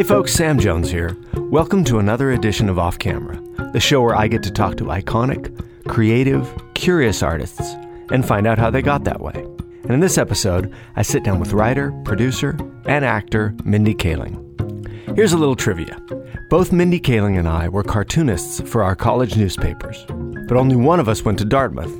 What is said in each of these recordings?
Hey folks, Sam Jones here. Welcome to another edition of Off Camera, the show where I get to talk to iconic, creative, curious artists and find out how they got that way. And in this episode, I sit down with writer, producer, and actor Mindy Kaling. Here's a little trivia. Both Mindy Kaling and I were cartoonists for our college newspapers, but only one of us went to Dartmouth.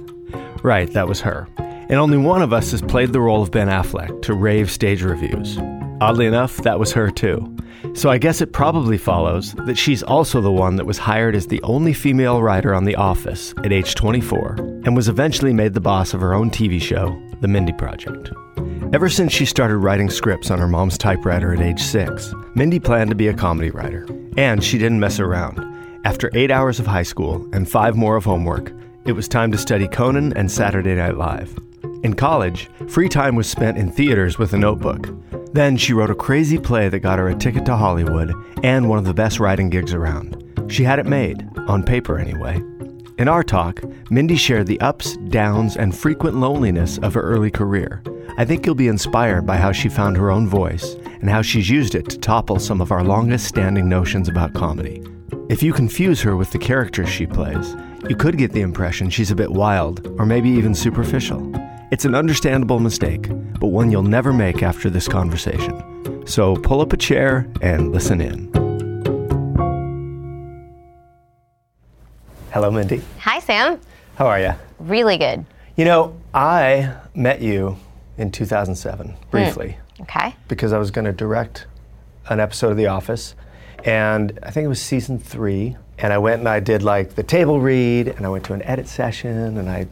Right, that was her. And only one of us has played the role of Ben Affleck to rave stage reviews. Oddly enough, that was her too. So I guess it probably follows that she's also the one that was hired as the only female writer on The Office at age 24 and was eventually made the boss of her own TV show, The Mindy Project. Ever since she started writing scripts on her mom's typewriter at age six, Mindy planned to be a comedy writer. And she didn't mess around. After eight hours of high school and five more of homework, it was time to study Conan and Saturday Night Live. In college, free time was spent in theaters with a notebook. Then she wrote a crazy play that got her a ticket to Hollywood and one of the best writing gigs around. She had it made, on paper anyway. In our talk, Mindy shared the ups, downs, and frequent loneliness of her early career. I think you'll be inspired by how she found her own voice and how she's used it to topple some of our longest standing notions about comedy. If you confuse her with the characters she plays, you could get the impression she's a bit wild or maybe even superficial. It's an understandable mistake, but one you'll never make after this conversation. So pull up a chair and listen in. Hello, Mindy. Hi, Sam. How are you? Really good. You know, I met you in 2007, hmm. briefly, Okay. because I was going to direct an episode of The Office, and I think it was season three. And I went and I did like the table read, and I went to an edit session, and I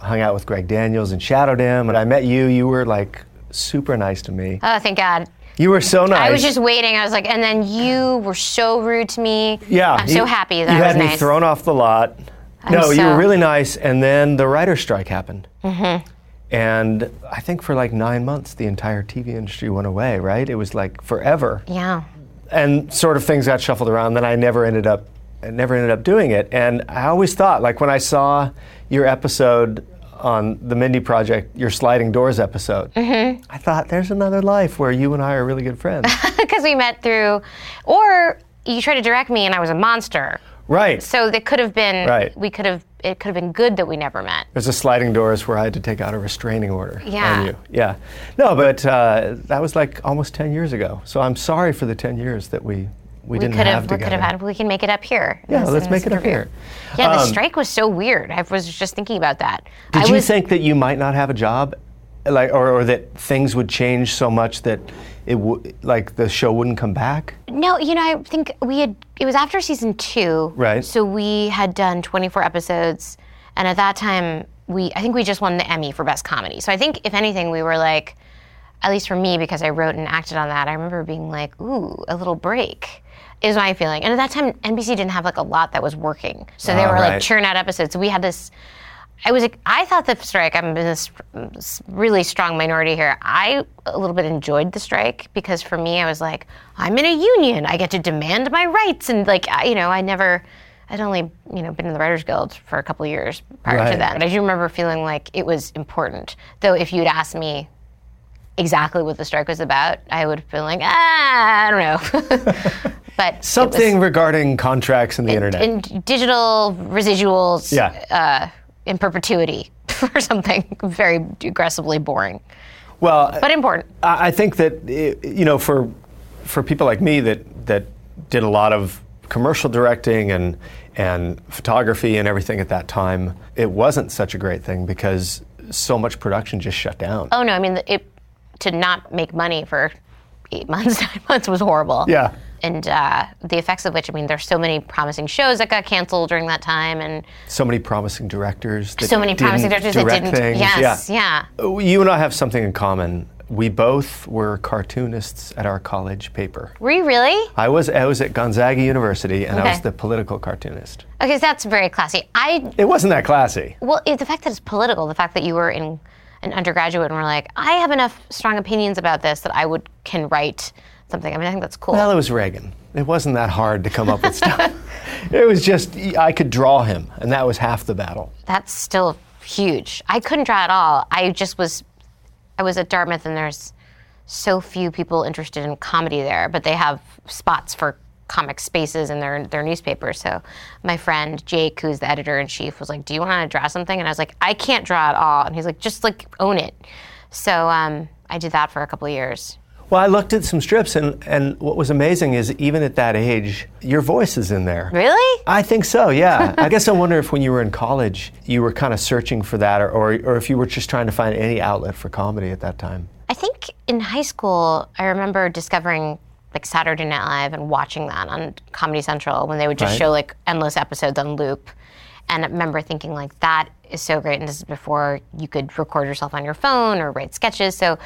hung out with Greg Daniels and shadowed him. And I met you. You were like super nice to me. Oh, thank God. You were so nice. I was just waiting. I was like, and then you were so rude to me. Yeah, I'm you- so happy that you was had me thrown off the lot. I'm no, you were really nice, and then the writer's strike happened. Mm-hmm. And I think for like nine months, the entire TV industry went away. Right? It was like forever, yeah. and sort of things got shuffled around. Then I never ended up, I never ended up doing it. And I always thought, like when I saw your episode on the Mindy Project, your sliding doors episode, Mm-hmm. I thought there's another life where you and I are really good friends. Because we met through, or you tried to direct me and I was a monster. right. So that could have been, Right. we could have, it could have been good that we never met. There's a sliding doors where I had to take out a restraining order Yeah. on you. Yeah. No, but uh, that was like almost 10 years ago. So I'm sorry for the 10 years that we we, We didn't could have we could have had, we can make it up here. Yeah, this- let's make it up here. Yeah, the Um, strike was so weird. I was just thinking about that. Did I you was, think that you might not have a job, like, or, or that things would change so much that it w- like the show wouldn't come back? No, you know, I think we had, it was after season two. Right. So we had done 24 episodes. And at that time, we, I think we just won the Emmy for Best Comedy. So I think, if anything, we were like, at least for me, because I wrote and acted on that, I remember being like, ooh, a little break is my feeling. And at that time, NBC didn't have like a lot that was working. So they Ah, were right. like churn out episodes. So we had this, I was, I thought the strike, I'm in this really strong minority here. I a little bit enjoyed the strike because for me, I was like, I'm in a union. I get to demand my rights. And like, I, you know, I never, I'd only, you know, been in the Writers Guild for a couple of years prior Right. to that. But I do remember feeling like it was important. Though if you'd asked me exactly what the strike was about, I would have been like, ah, I don't know. but it was- Something regarding contracts and the internet. and digital residuals Yeah. uh, in perpetuity or something very aggressively boring well, but important I I think that i- you know for for people like me that that did a lot of commercial directing and and photography and everything at that time, it wasn't such a great thing because so much production just shut down. oh no i mean it to not make money for eight months nine months was horrible Yeah. and uh, the effects of which i mean there's so many promising shows that got canceled during that time and So many promising directors. That so many promising directors that didn't Things. yes Yeah. yeah. You and I have something in common. We both were cartoonists at our college paper. were you really I was I was at Gonzaga University and I was the political cartoonist. okay so that's very classy i It wasn't that classy. Well, the fact that it's political, the fact that you were in an undergraduate and were like, I have enough strong opinions about this that I would can write something. I mean, I think that's cool. Well, it was Reagan. It wasn't that hard to come up with stuff. it was just I could draw him, and that was half the battle. that's still huge. I couldn't draw at all. I just was, I was at Dartmouth, and there's so few people interested in comedy there, but they have spots for comic spaces in their their newspapers. So my friend Jake, who's the editor in chief, was like, "Do you want to draw something?" And I was like, "I can't draw at all." And he's like, "Just like own it." So um, I did that for a couple of years. Well, I looked at some strips, and, and what was amazing is even at that age, your voice is in there. Really? I think so, yeah. I guess I wonder if when you were in college, you were kind of searching for that, or, or, or if you were just trying to find any outlet for comedy at that time. I think in high school, I remember discovering like Saturday Night Live and watching that on Comedy Central when they would just Right. show like endless episodes on loop. And I remember thinking like that is so great. And this is before you could record yourself on your phone or write sketches. So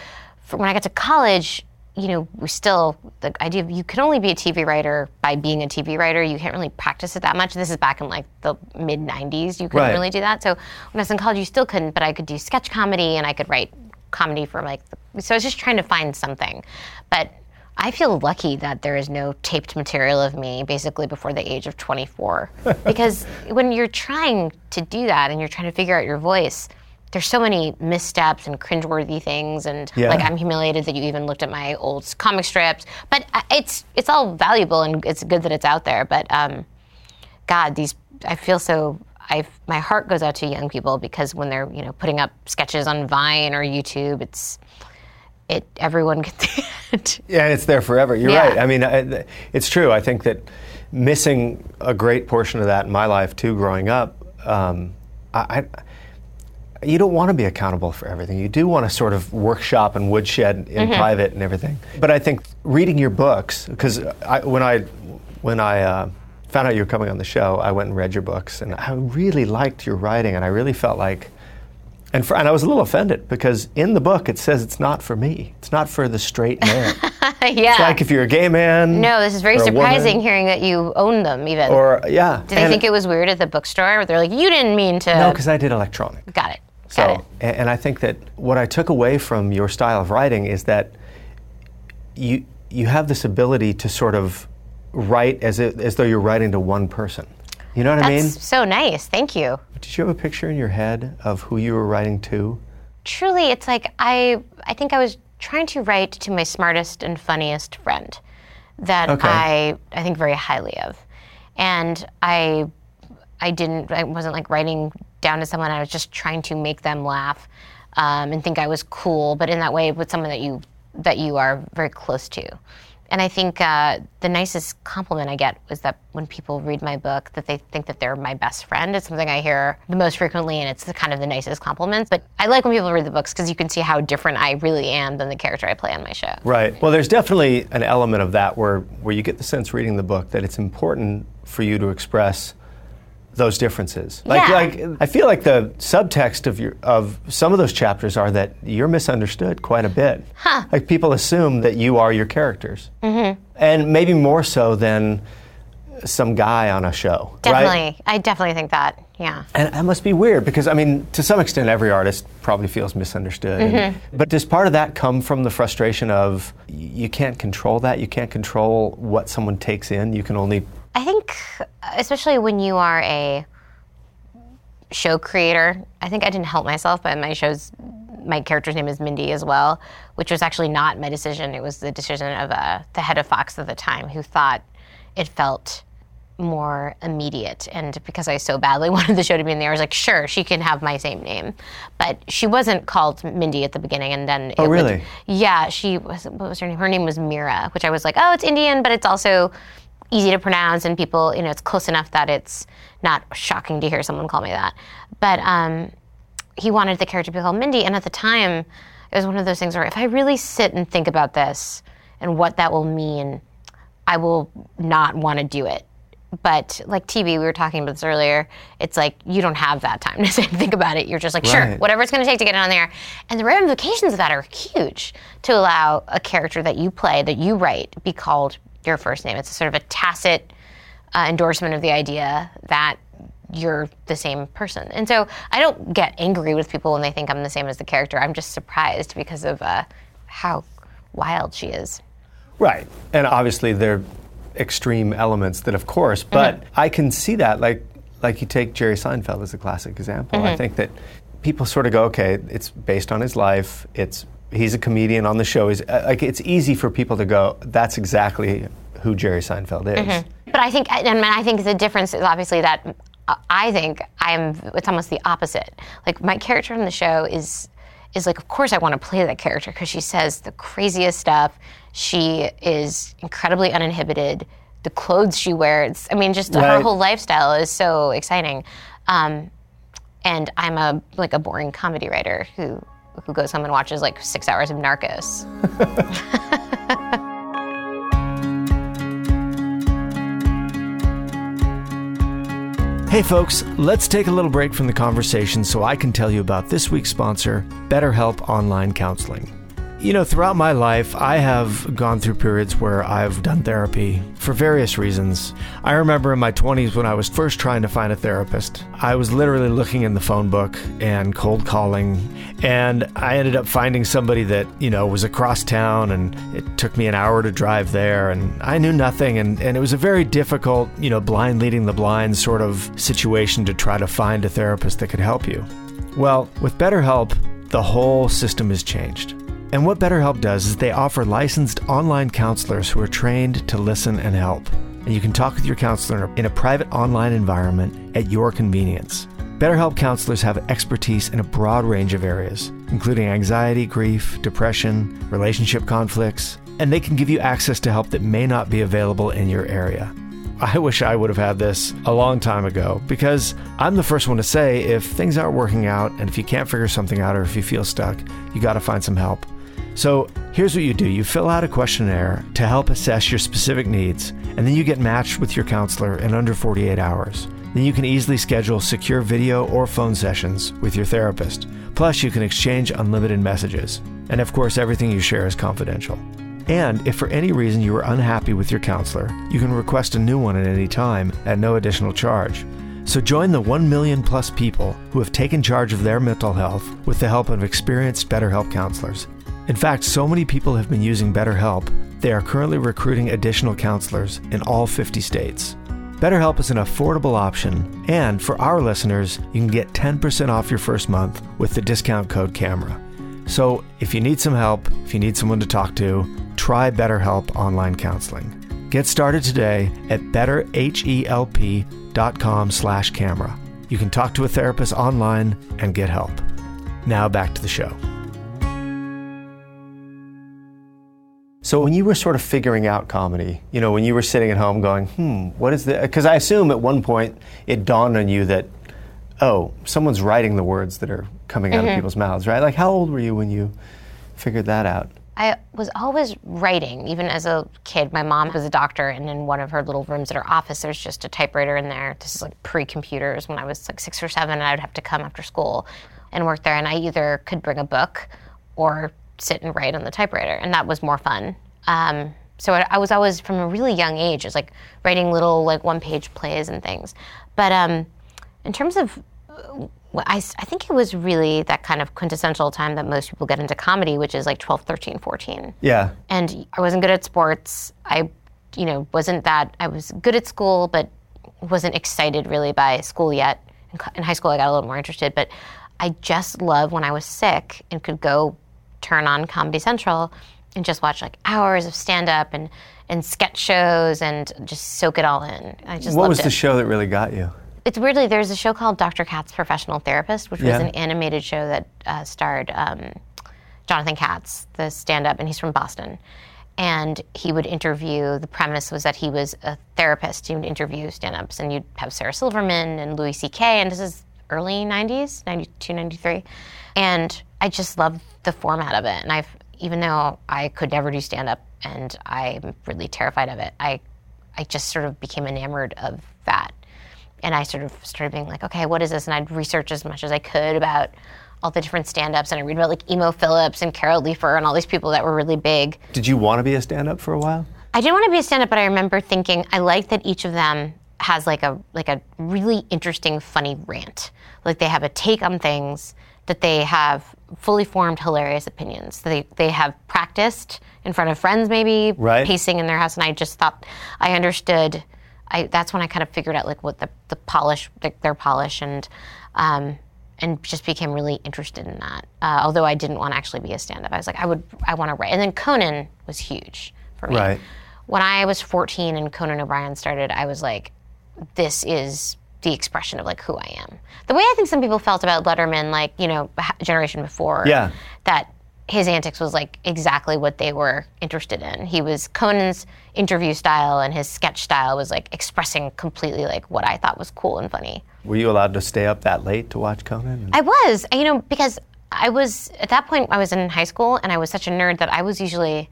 for when I got to college, you know, we still the idea of you can only be a TV writer by being a TV writer. You can't really practice it that much. This is back in like the mid '90s. You couldn't Right. really do that. So when I was in college, you still couldn't. But I could do sketch comedy and I could write comedy for like. The, so I was just trying to find something. But I feel lucky that there is no taped material of me basically before the age of 24. because when you're trying to do that and you're trying to figure out your voice, there's so many missteps and cringeworthy things, and Yeah. like I'm humiliated that you even looked at my old comic strips. But uh, it's it's all valuable and it's good that it's out there. But um, God, these I feel so. I my heart goes out to young people because when they're you know putting up sketches on Vine or YouTube, it's it everyone can see it. Yeah, and it's there forever. You're Yeah. right. I mean, I, it's true. I think that missing a great portion of that in my life too, growing up, um, I, I you don't want to be accountable for everything. You do want to sort of workshop and woodshed in private and everything. But I think reading your books, because I, when I when I uh, found out you were coming on the show, I went and read your books, and I really liked your writing, and I really felt like. And, for, and I was a little offended because in the book it says it's not for me. It's not for the straight man. yeah. It's like if you're a gay man. no, this is very a woman, surprising hearing that you own them. Even Or yeah. did they think it was weird at the bookstore? Where they're like, you didn't mean to. No, because I did electronic. got it. So, Got it. and I think that what I took away from your style of writing is that you you have this ability to sort of write as it, as though you're writing to one person. You know what I That's mean? so nice. Thank you. Did you have a picture in your head of who you were writing to? truly it's like i i think i was trying to write to my smartest and funniest friend that Okay. i i think very highly of and i i didn't i wasn't like writing down to someone i was just trying to make them laugh um, and think i was cool but in that way with someone that you that you are very close to and I think uh, the nicest compliment I get was that when people read my book, that they think that they're my best friend. It's something I hear the most frequently, and it's the kind of the nicest compliments. But I like when people read the books because you can see how different I really am than the character I play on my show. Right. Well, there's definitely an element of that where where you get the sense reading the book that it's important for you to express those differences. Like, Yeah. like I feel like the subtext of your of some of those chapters are that you're misunderstood quite a bit. Huh. Like people assume that you are your characters, mm-hmm. and maybe more so than some guy on a show. Definitely, Right? I definitely think that. Yeah. And that must be weird because, I mean, to some extent, every artist probably feels misunderstood. Mm-hmm. And- but does part of that come from the frustration of you can't control that? You can't control what someone takes in. You can only. I think, especially when you are a show creator, I think I didn't help myself, but my show's my character's name is Mindy as well, which was actually not my decision. It was the decision of uh, the head of Fox at the time, who thought it felt more immediate. And because I so badly wanted the show to be in there, I was like, sure, she can have my same name. But she wasn't called Mindy at the beginning, and then Oh, it would- really? yeah, she was. What was her name? Her name was Mira, which I was like, oh, it's Indian, but it's also easy to pronounce, and people, you know, it's close enough that it's not shocking to hear someone call me that. But um, he wanted the character to be called Mindy, and at the time, it was one of those things where if I really sit and think about this and what that will mean, I will not want to do it. But like TV, we were talking about this earlier. It's like you don't have that time to think about it. You're just like, sure, Right. whatever it's going to take to get it on there. And the ramifications of that are huge to allow a character that you play, that you write, be called your first name. It's a sort of a tacit uh, endorsement of the idea that you're the same person. And so I don't get angry with people when they think I'm the same as the character. I'm just surprised because of uh, how wild she is. Right. And obviously, there are extreme elements that, of course, but Mm-hmm. I can see that. Like, like you take Jerry Seinfeld as a classic example. Mm-hmm. I think that people sort of go, okay, it's based on his life. It's He's a comedian on the show. He's uh, like it's easy for people to go. That's exactly who Jerry Seinfeld is. Mm-hmm. But I think, and I think the difference is obviously that uh, I think I'm. It's almost the opposite. Like my character on the show is is like, of course I want to play that character because she says the craziest stuff. She is incredibly uninhibited. The clothes she wears, I mean, just her whole lifestyle is so exciting. Um, and I'm a like a boring comedy writer who who goes home and watches like six hours of Narcos. Hey, folks, let's take a little break from the conversation so I can tell you about this week's sponsor, BetterHelp Online Counseling. You know, throughout my life, I have gone through periods where I've done therapy for various reasons. I remember in my 20s when I was first trying to find a therapist, I was literally looking in the phone book and cold calling, and I ended up finding somebody that, you know, was across town, and it took me an hour to drive there, and I knew nothing, and, and it was a very difficult, you know, blind leading the blind sort of situation to try to find a therapist that could help you. Well, with BetterHelp, the whole system has changed. And what BetterHelp does is they offer licensed online counselors who are trained to listen and help. And you can talk with your counselor in a private online environment at your convenience. BetterHelp counselors have expertise in a broad range of areas, including anxiety, grief, depression, relationship conflicts, and they can give you access to help that may not be available in your area. I wish I would have had this a long time ago because I'm the first one to say if things aren't working out and if you can't figure something out or if you feel stuck, you got to find some help. So here's what you do you fill out a questionnaire to help assess your specific needs, and then you get matched with your counselor in under 48 hours. Then you can easily schedule secure video or phone sessions with your therapist. Plus, you can exchange unlimited messages. And of course, everything you share is confidential. And if for any reason you are unhappy with your counselor, you can request a new one at any time at no additional charge. So join the 1 million plus people who have taken charge of their mental health with the help of experienced BetterHelp counselors. In fact, so many people have been using BetterHelp, they are currently recruiting additional counselors in all 50 states. BetterHelp is an affordable option, and for our listeners, you can get 10% off your first month with the discount code CAMERA. So, if you need some help, if you need someone to talk to, try BetterHelp online counseling. Get started today at betterhelp.com slash camera. You can talk to a therapist online and get help. Now back to the show. So when you were sort of figuring out comedy, you know, when you were sitting at home going, hmm, what is the, because I assume at one point it dawned on you that, oh, someone's writing the words that are coming out of people's mouths, right? Like how old were you when you figured that out? I was always writing, even as a kid. My mom was a doctor, and in one of her little rooms at her office, there's just a typewriter in there. This is like pre computers when I was like six or seven, and I would have to come after school and work there. And I either could bring a book or sit and write on the typewriter, and that was more fun. Um, so I, I was always, from a really young age, just like writing little like one page plays and things. But um, in terms of well, I, I think it was really that kind of quintessential time that most people get into comedy, which is like 12, 13, 14. Yeah. And I wasn't good at sports. I, you know, wasn't that, I was good at school, but wasn't excited really by school yet. In, in high school, I got a little more interested, but I just loved when I was sick and could go turn on Comedy Central and just watch like hours of stand up and, and sketch shows and just soak it all in. I just What was it the show that really got you? it's weirdly there's a show called Dr. Katz Professional Therapist, which Yeah. was an animated show that uh, starred um, Jonathan Katz, the stand-up, and he's from Boston. And he would interview. The premise was that he was a therapist. He would interview stand-ups, and you'd have Sarah Silverman and Louis C.K. And this is early '90s, '92, '93, and I just loved the format of it. And I've even though I could never do stand-up, and I'm really terrified of it, I I just sort of became enamored of that and I sort of started being like, okay, what is this? And I'd research as much as I could about all the different stand-ups, and I read about like Emo Philips and Carol Leifer and all these people that were really big. Did you want to be a stand-up for a while? I didn't want to be a stand-up, but I remember thinking I like that each of them has like a like a really interesting, funny rant. Like they have a take on things, that they have fully formed, hilarious opinions. They they have practiced in front of friends, maybe Right. pacing in their house, and I just thought I understood. I, that's when I kind of figured out like what the, the polish, like their polish, and um, and just became really interested in that. Uh, although I didn't want to actually be a stand-up, I was like, I would, I want to write. And then Conan was huge for me. Right. When I was 14 and Conan O'Brien started, I was like, this is the expression of like who I am. The way I think some people felt about Letterman, like you know, a generation before, Yeah. that his antics was like exactly what they were interested in. He was Conan's interview style and his sketch style was like expressing completely like what I thought was cool and funny. Were you allowed to stay up that late to watch Conan? I was, you know, because I was at that point I was in high school and I was such a nerd that I was usually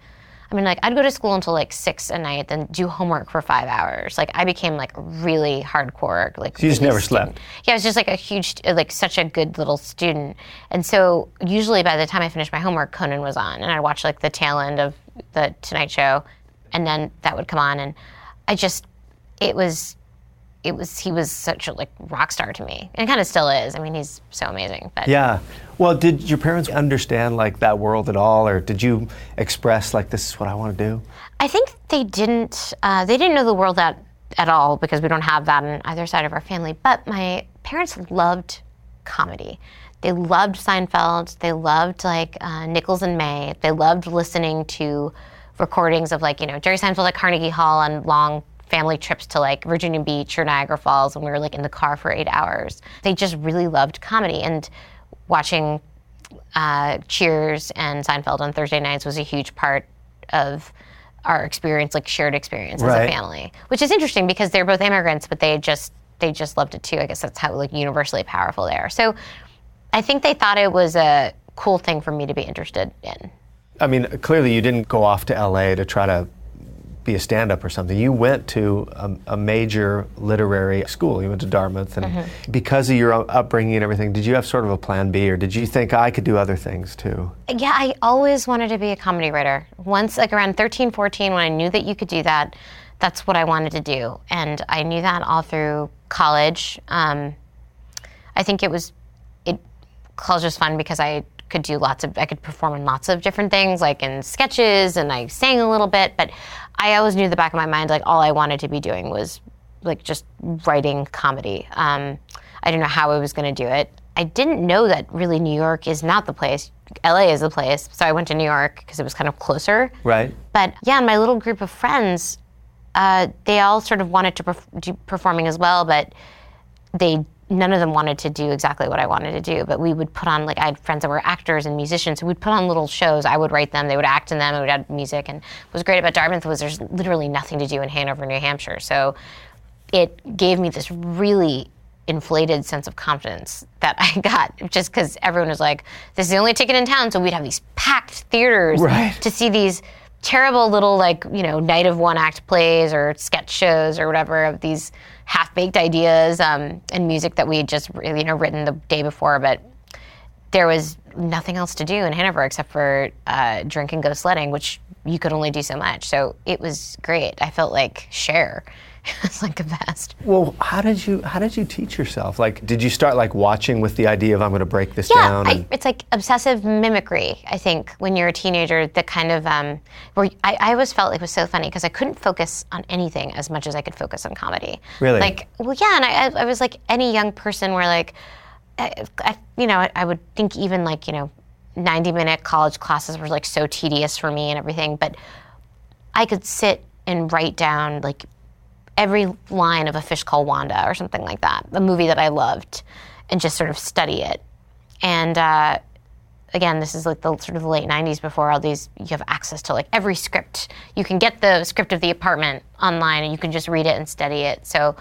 I mean like I'd go to school until like six at night, then do homework for five hours. Like I became like really hardcore like you just really never student. slept? Yeah, I was just like a huge like such a good little student. And so usually by the time I finished my homework, Conan was on and I'd watch like the tail end of the Tonight Show and then that would come on and I just it was it was he was such a like rock star to me. And kind of still is. I mean he's so amazing but Yeah. Well, did your parents understand like that world at all, or did you express like this is what I want to do? i think they didn't uh, they didn't know the world at, at all because we don't have that on either side of our family. But my parents loved comedy. They loved seinfeld. They loved like uh, nichols and may. They loved listening to recordings of like you know jerry seinfeld at carnegie hall on long family trips to like virginia beach or niagara falls when we were like in the car for eight hours they just really loved comedy and watching uh, Cheers and Seinfeld on Thursday nights was a huge part of our experience, like shared experience as a family, which is interesting because they're both immigrants, but they just they just loved it too. I guess that's how like universally powerful they are. So I think they thought it was a cool thing for me to be interested in. I mean, clearly you didn't go off to LA to try to be a stand-up or something. You went to a, a major literary school. You went to Dartmouth, and Mm-hmm. because of your upbringing and everything, did you have sort of a plan B, or did you think I could do other things too? Yeah, I always wanted to be a comedy writer. Once, like around 13, 14, when I knew that you could do that, that's what I wanted to do. And I knew that all through college. Um, I think it was, it, college was fun because I could do lots of, I could perform in lots of different things, like in sketches, and I sang a little bit, but I always knew in the back of my mind, like all I wanted to be doing was like just writing comedy. Um, I didn't know how I was going to do it. I didn't know that really New York is not the place. LA is the place. So I went to New York because it was kind of closer. Right. But yeah, and my little group of friends, uh, they all sort of wanted to perf- do performing as well, but they none of them wanted to do exactly what I wanted to do. But we would put on like I had friends that were actors and musicians, so we'd put on little shows. I would write them, they would act in them, I would add music. And what was great about Dartmouth was there's literally nothing to do in Hanover, New Hampshire. So it gave me this really inflated sense of confidence that I got just because everyone was like, this is the only ticket in town. So we'd have these packed theaters Right. to see these terrible little, like, you know, night of one act plays or sketch shows or whatever of these half baked ideas um, and music that we had just, you know, written the day before. But there was nothing else to do in Hanover except for uh, drink and go sledding, which you could only do so much. So it was great. I felt like Cher. Like the best. Well, how did you how did you teach yourself? Like, did you start like watching with the idea of I'm going to break this Yeah, down? I, it's like obsessive mimicry. I think when you're a teenager, the kind of um, where I, I always felt like it was so funny because I couldn't focus on anything as much as I could focus on comedy. Really? Like, well, yeah, and I, I- I was like any young person where like, I, I, you know, I, I would think even like you know, 90 minute college classes were like so tedious for me and everything, but I could sit and write down like every line of A Fish Called Wanda or something like that, a movie that I loved, and just sort of study it. And uh, again, this is like the sort of the late '90s before all these. You have access to like every script. You can get the script of the apartment online, and you can just read it and study it. So.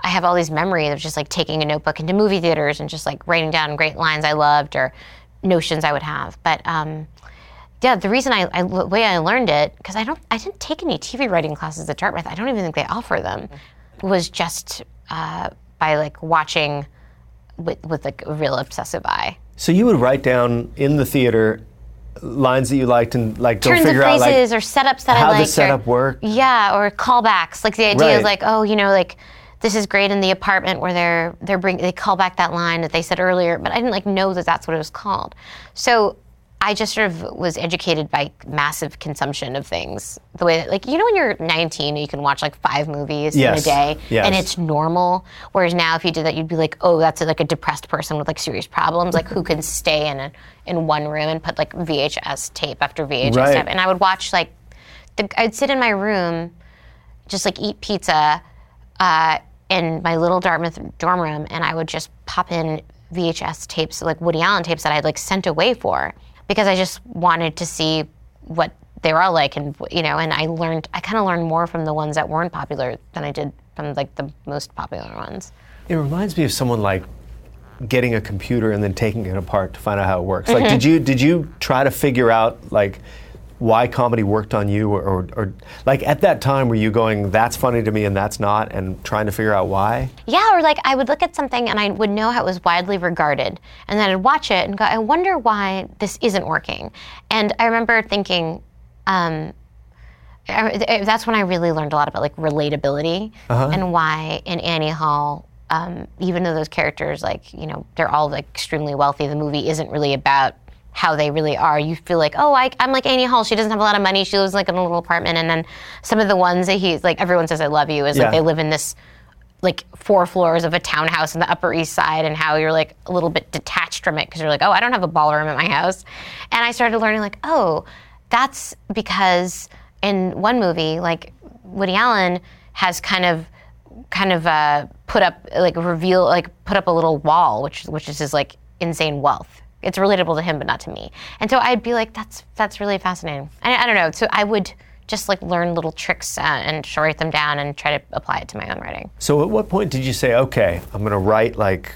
I have all these memories of just like taking a notebook into movie theaters and just like writing down great lines I loved or notions I would have. But um, yeah, the reason I, I the way I learned it because I don't I didn't take any TV writing classes at Dartmouth. I don't even think they offer them. Was just uh, by like watching with with like a real obsessive eye. so you would write down in the theater lines that you liked and like go Turns of figure out phrases like or setups that how I the setup or, worked? Yeah, or callbacks. Like the idea Right. is like, oh, you know, like this is great in the apartment where they're they're bring they call back that line that they said earlier, but I didn't like know that that's what it was called. So I just sort of was educated by massive consumption of things. The way that, like, you know, when you're 19, you can watch like five movies Yes. in a day, Yes. and it's normal. Whereas now, if you did that, you'd be like, oh, that's like a depressed person with like serious problems. Like, who can stay in a, in one room and put like VHS tape after VHS Right. tape? And I would watch like, the, I'd sit in my room, just like eat pizza uh, in my little Dartmouth dorm room, and I would just pop in VHS tapes, like Woody Allen tapes that I'd like sent away for, because I just wanted to see what they were all like, and you know, and I learned, I kind of learned more from the ones that weren't popular than I did from like the most popular ones. It reminds me of someone like getting a computer and then taking it apart to find out how it works. Mm-hmm. Like, did you did you try to figure out like why comedy worked on you, or, or, or like at that time were you going, "That's funny to me and that's not," and trying to figure out why? Yeah, or like I would look at something and I would know how it was widely regarded, and then I'd watch it and go, I wonder why this isn't working. And I remember thinking, um, I- that's when I really learned a lot about like relatability and why in Annie Hall, um, even though those characters like you know they're all like extremely wealthy, the movie isn't really about how they really are. You feel like, oh, I, I'm like Annie Hall. She doesn't have a lot of money. She lives like in a little apartment, and then some of the ones that he's like, everyone says I love you is Yeah. like they live in this like four floors of a townhouse in the Upper East Side, and how you're like a little bit detached from it because you're like, oh, I don't have a ballroom at my house. And I started learning like, oh, that's because in one movie, like Woody Allen has kind of kind of uh, put up like reveal like put up a little wall, which which is his like insane wealth. It's relatable to him, but not to me. And so I'd be like, that's that's really fascinating. I, I don't know. So I would just like learn little tricks uh, and write them down and try to apply it to my own writing. So at what point did you say, "Okay, I'm going to write like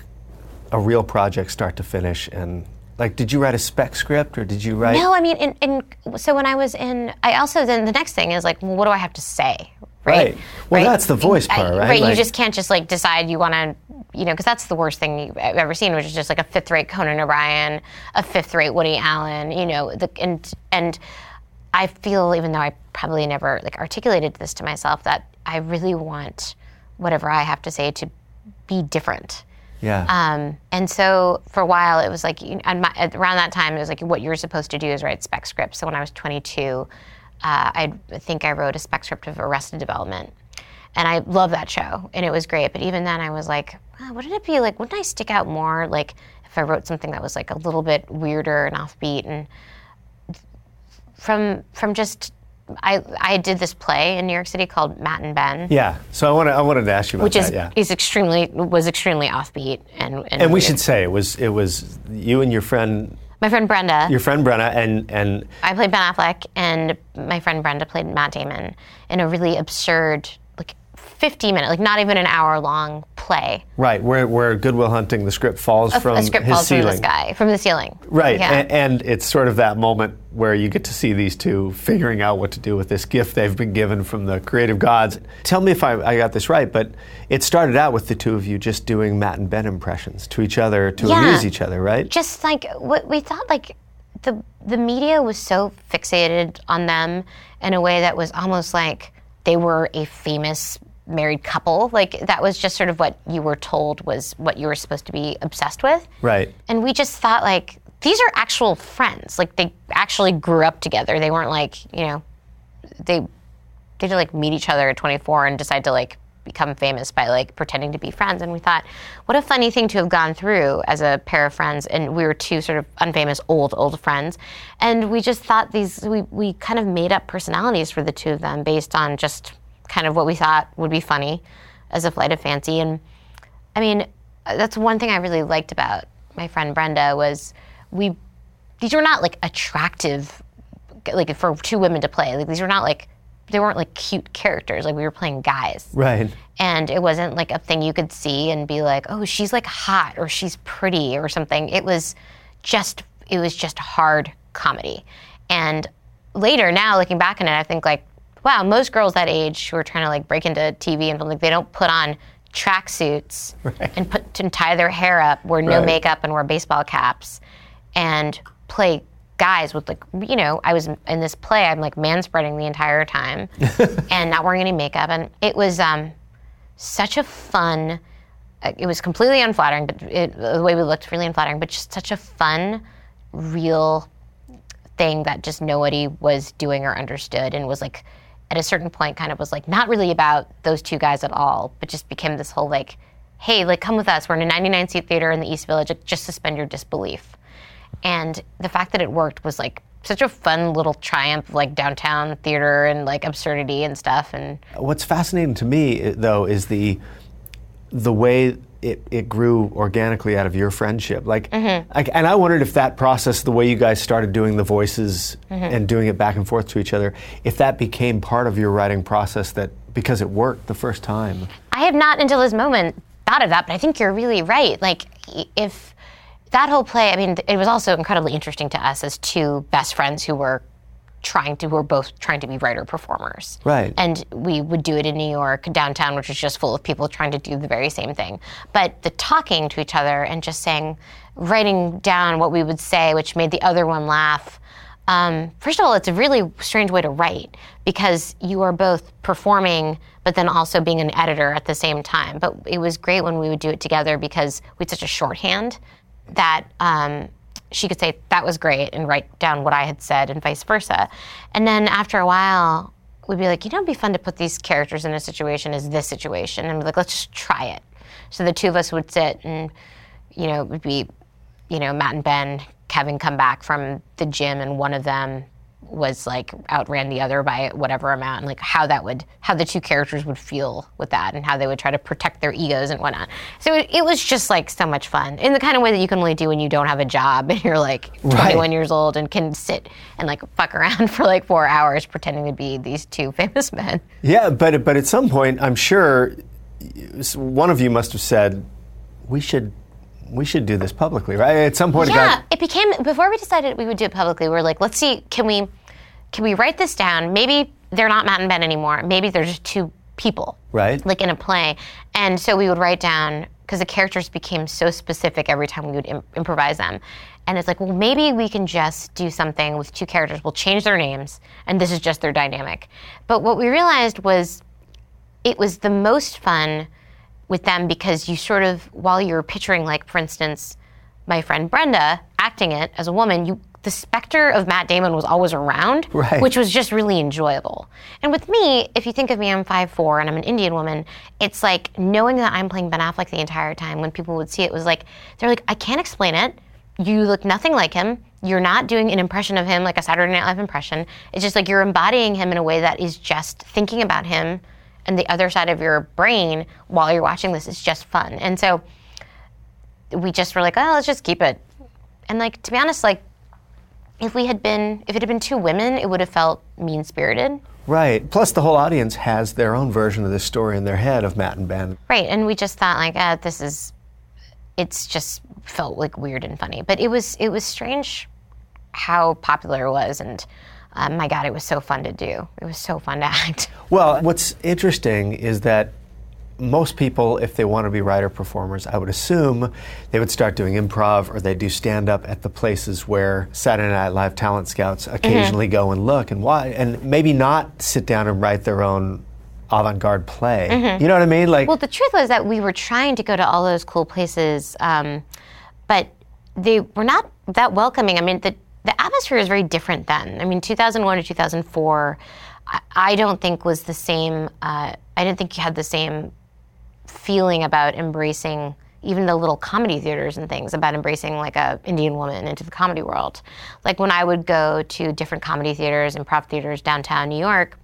a real project, start to finish"? And like, did you write a spec script, or did you write? No, I mean, in, in so when I was in, I also then the next thing is like, well, what do I have to say? Right. Right. Well, that's the voice part, right? Right. Like- you just can't just like decide you want to, you know, because that's the worst thing you've ever seen, which is just like a fifth-rate Conan O'Brien, a fifth-rate Woody Allen, you know, the, and and I feel even though I probably never like articulated this to myself that I really want whatever I have to say to be different. Yeah. Um, and so for a while, it was like you and my, around that time, it was like what you're supposed to do is write spec scripts. So when I was 22, uh, I think I wrote a spec script of Arrested Development, and I love that show, and it was great. But even then, I was like, "Wow, wouldn't it be like? Wouldn't I stick out more? Like if I wrote something that was like a little bit weirder and offbeat and from from just." I, I did this play in New York City called Matt and Ben, yeah. So I want I wanted to ask you about which is that. Yeah. is extremely was extremely offbeat and and, And we weird. should say it was it was you and your friend my friend Brenda. your friend Brenda and and I played Ben Affleck, and my friend Brenda played Matt Damon in a really absurd, 50 minute, like not even an hour long play. right where where Good Will Hunting the script falls from a script his falls ceiling. from the sky, from the ceiling. Right, Yeah. a- and, it's sort of that moment where you get to see these two figuring out what to do with this gift they've been given from the creative gods. Tell me if I, I got this right, but it started out with the two of you just doing Matt and Ben impressions to each other to Yeah. amuse each other, right? just like what we thought like the the media was so fixated on them in a way that was almost like they were a famous married couple like that was just sort of what you were told was what you were supposed to be obsessed with. Right. and we just thought like these are actual friends. Like they actually grew up together. They weren't like you know they they didn't like meet each other at 24 and decide to like become famous by like pretending to be friends. And we thought what a funny thing to have gone through as a pair of friends. And we were two sort of unfamous old old friends. And we just thought these we, we kind of made up personalities for the two of them based on just kind of what we thought would be funny as a flight of fancy and I mean, that's one thing I really liked about my friend Brenda was we these were not like attractive like for two women to play. Like these were not like they weren't like cute characters. Like we were playing guys. Right. And it wasn't like a thing you could see and be like, "Oh, she's like hot or she's pretty or something." It was just it was just hard comedy. And later now looking back on it, I think like, wow, most girls that age who are trying to like break into TV and like they don't put on tracksuits and put and tie their hair up, wear no Right. makeup and wear baseball caps and play guys with like you know I was in this play I'm like man spreading the entire time and not wearing any makeup and it was um such a fun uh, it was completely unflattering but it, the way we looked really unflattering but just such a fun real thing that just nobody was doing or understood and was like at a certain point kind of was like not really about those two guys at all, but just became this whole like, hey, like come with us. We're in a 99 seat theater in the East Village. Like, just suspend your disbelief. And the fact that it worked was like such a fun little triumph of like downtown theater and like absurdity and stuff. And What's fascinating to me, eh, though, is the the way it, it grew organically out of your friendship. Like, mm-hmm. like, and I wondered if that process, the way you guys started doing the voices mm-hmm. and doing it back and forth to each other, if that became part of your writing process. That because it worked the first time. I have not until this moment thought of that, but I think you're really right. Like, if that whole play, I mean, it was also incredibly interesting to us as two best friends who were trying to, who were both trying to be writer performers. Right. And we would do it in New York, downtown, which was just full of people trying to do the very same thing. But the talking to each other and just saying, writing down what we would say, which made the other one laugh. Um, first of all, it's a really strange way to write because you are both performing, but then also being an editor at the same time. But it was great when we would do it together because we had such a shorthand that um, she could say that was great and write down what I had said and vice versa. And then after a while, we'd be like, you know, it'd be fun to put these characters in a situation as this situation, and we'd be like, let's just try it. So the two of us would sit and, you know, it would be, you know, Matt and Ben having come back from the gym, and one of them was like outran the other by whatever amount, and like how that would, how the two characters would feel with that, and how they would try to protect their egos and whatnot. So it, it was just like so much fun in the kind of way that you can only do when you don't have a job and you're like 21 years old and can sit and like fuck around for like four hours pretending to be these two famous men. Yeah, but but at some point, I'm sure one of you must have said, "We should we should do this publicly, right?" At some point, Yeah, guy, it became before we decided we would do it publicly. We are like, let's see, can we can we write this down? Maybe they're not Matt and Ben anymore. Maybe they're just two people, Right. Like in a play. And so we would write down because the characters became so specific every time we would Im- improvise them. And it's like, well, maybe we can just do something with two characters. We'll change their names, and this is just their dynamic. But what we realized was it was the most fun with them because you sort of while you're picturing like for instance my friend brenda acting it as a woman you the specter of matt damon was always around Right. which was just really enjoyable. And with me if you think of me i'm 5'4 and i'm an indian woman it's like knowing that i'm playing ben affleck the entire time when people would see it was like they're like i can't explain it. You look nothing like him. You're not doing an impression of him like a saturday night live impression. It's just like you're embodying him in a way that is just thinking about him and the other side of your brain while you're watching this is just fun. And so we just were like, oh, let's just keep it. And like to be honest, like if we had been if it had been two women, it would have felt mean spirited. right? Plus, the whole audience has their own version of this story in their head of Matt and Ben. Right. And we just thought like, ah, this is it's just felt like weird and funny. But it was it was strange how popular it was and um, my God, it was so fun to do. It was so fun to act. Well, what's interesting is that most people, if they want to be writer performers, I would assume they would start doing improv or they do stand up at the places where Saturday Night Live talent scouts occasionally go and look and why, and maybe not sit down and write their own avant-garde play. You know what I mean? Like, Well, the truth was that we were trying to go to all those cool places, um, but they were not that welcoming. I mean, the the atmosphere is very different then. I mean, 2001 to 2004, I, I don't think was the same. Uh, I didn't think you had the same feeling about embracing even the little comedy theaters and things about embracing like a Indian woman into the comedy world. Like when I would go to different comedy theaters, and improv theaters downtown New York,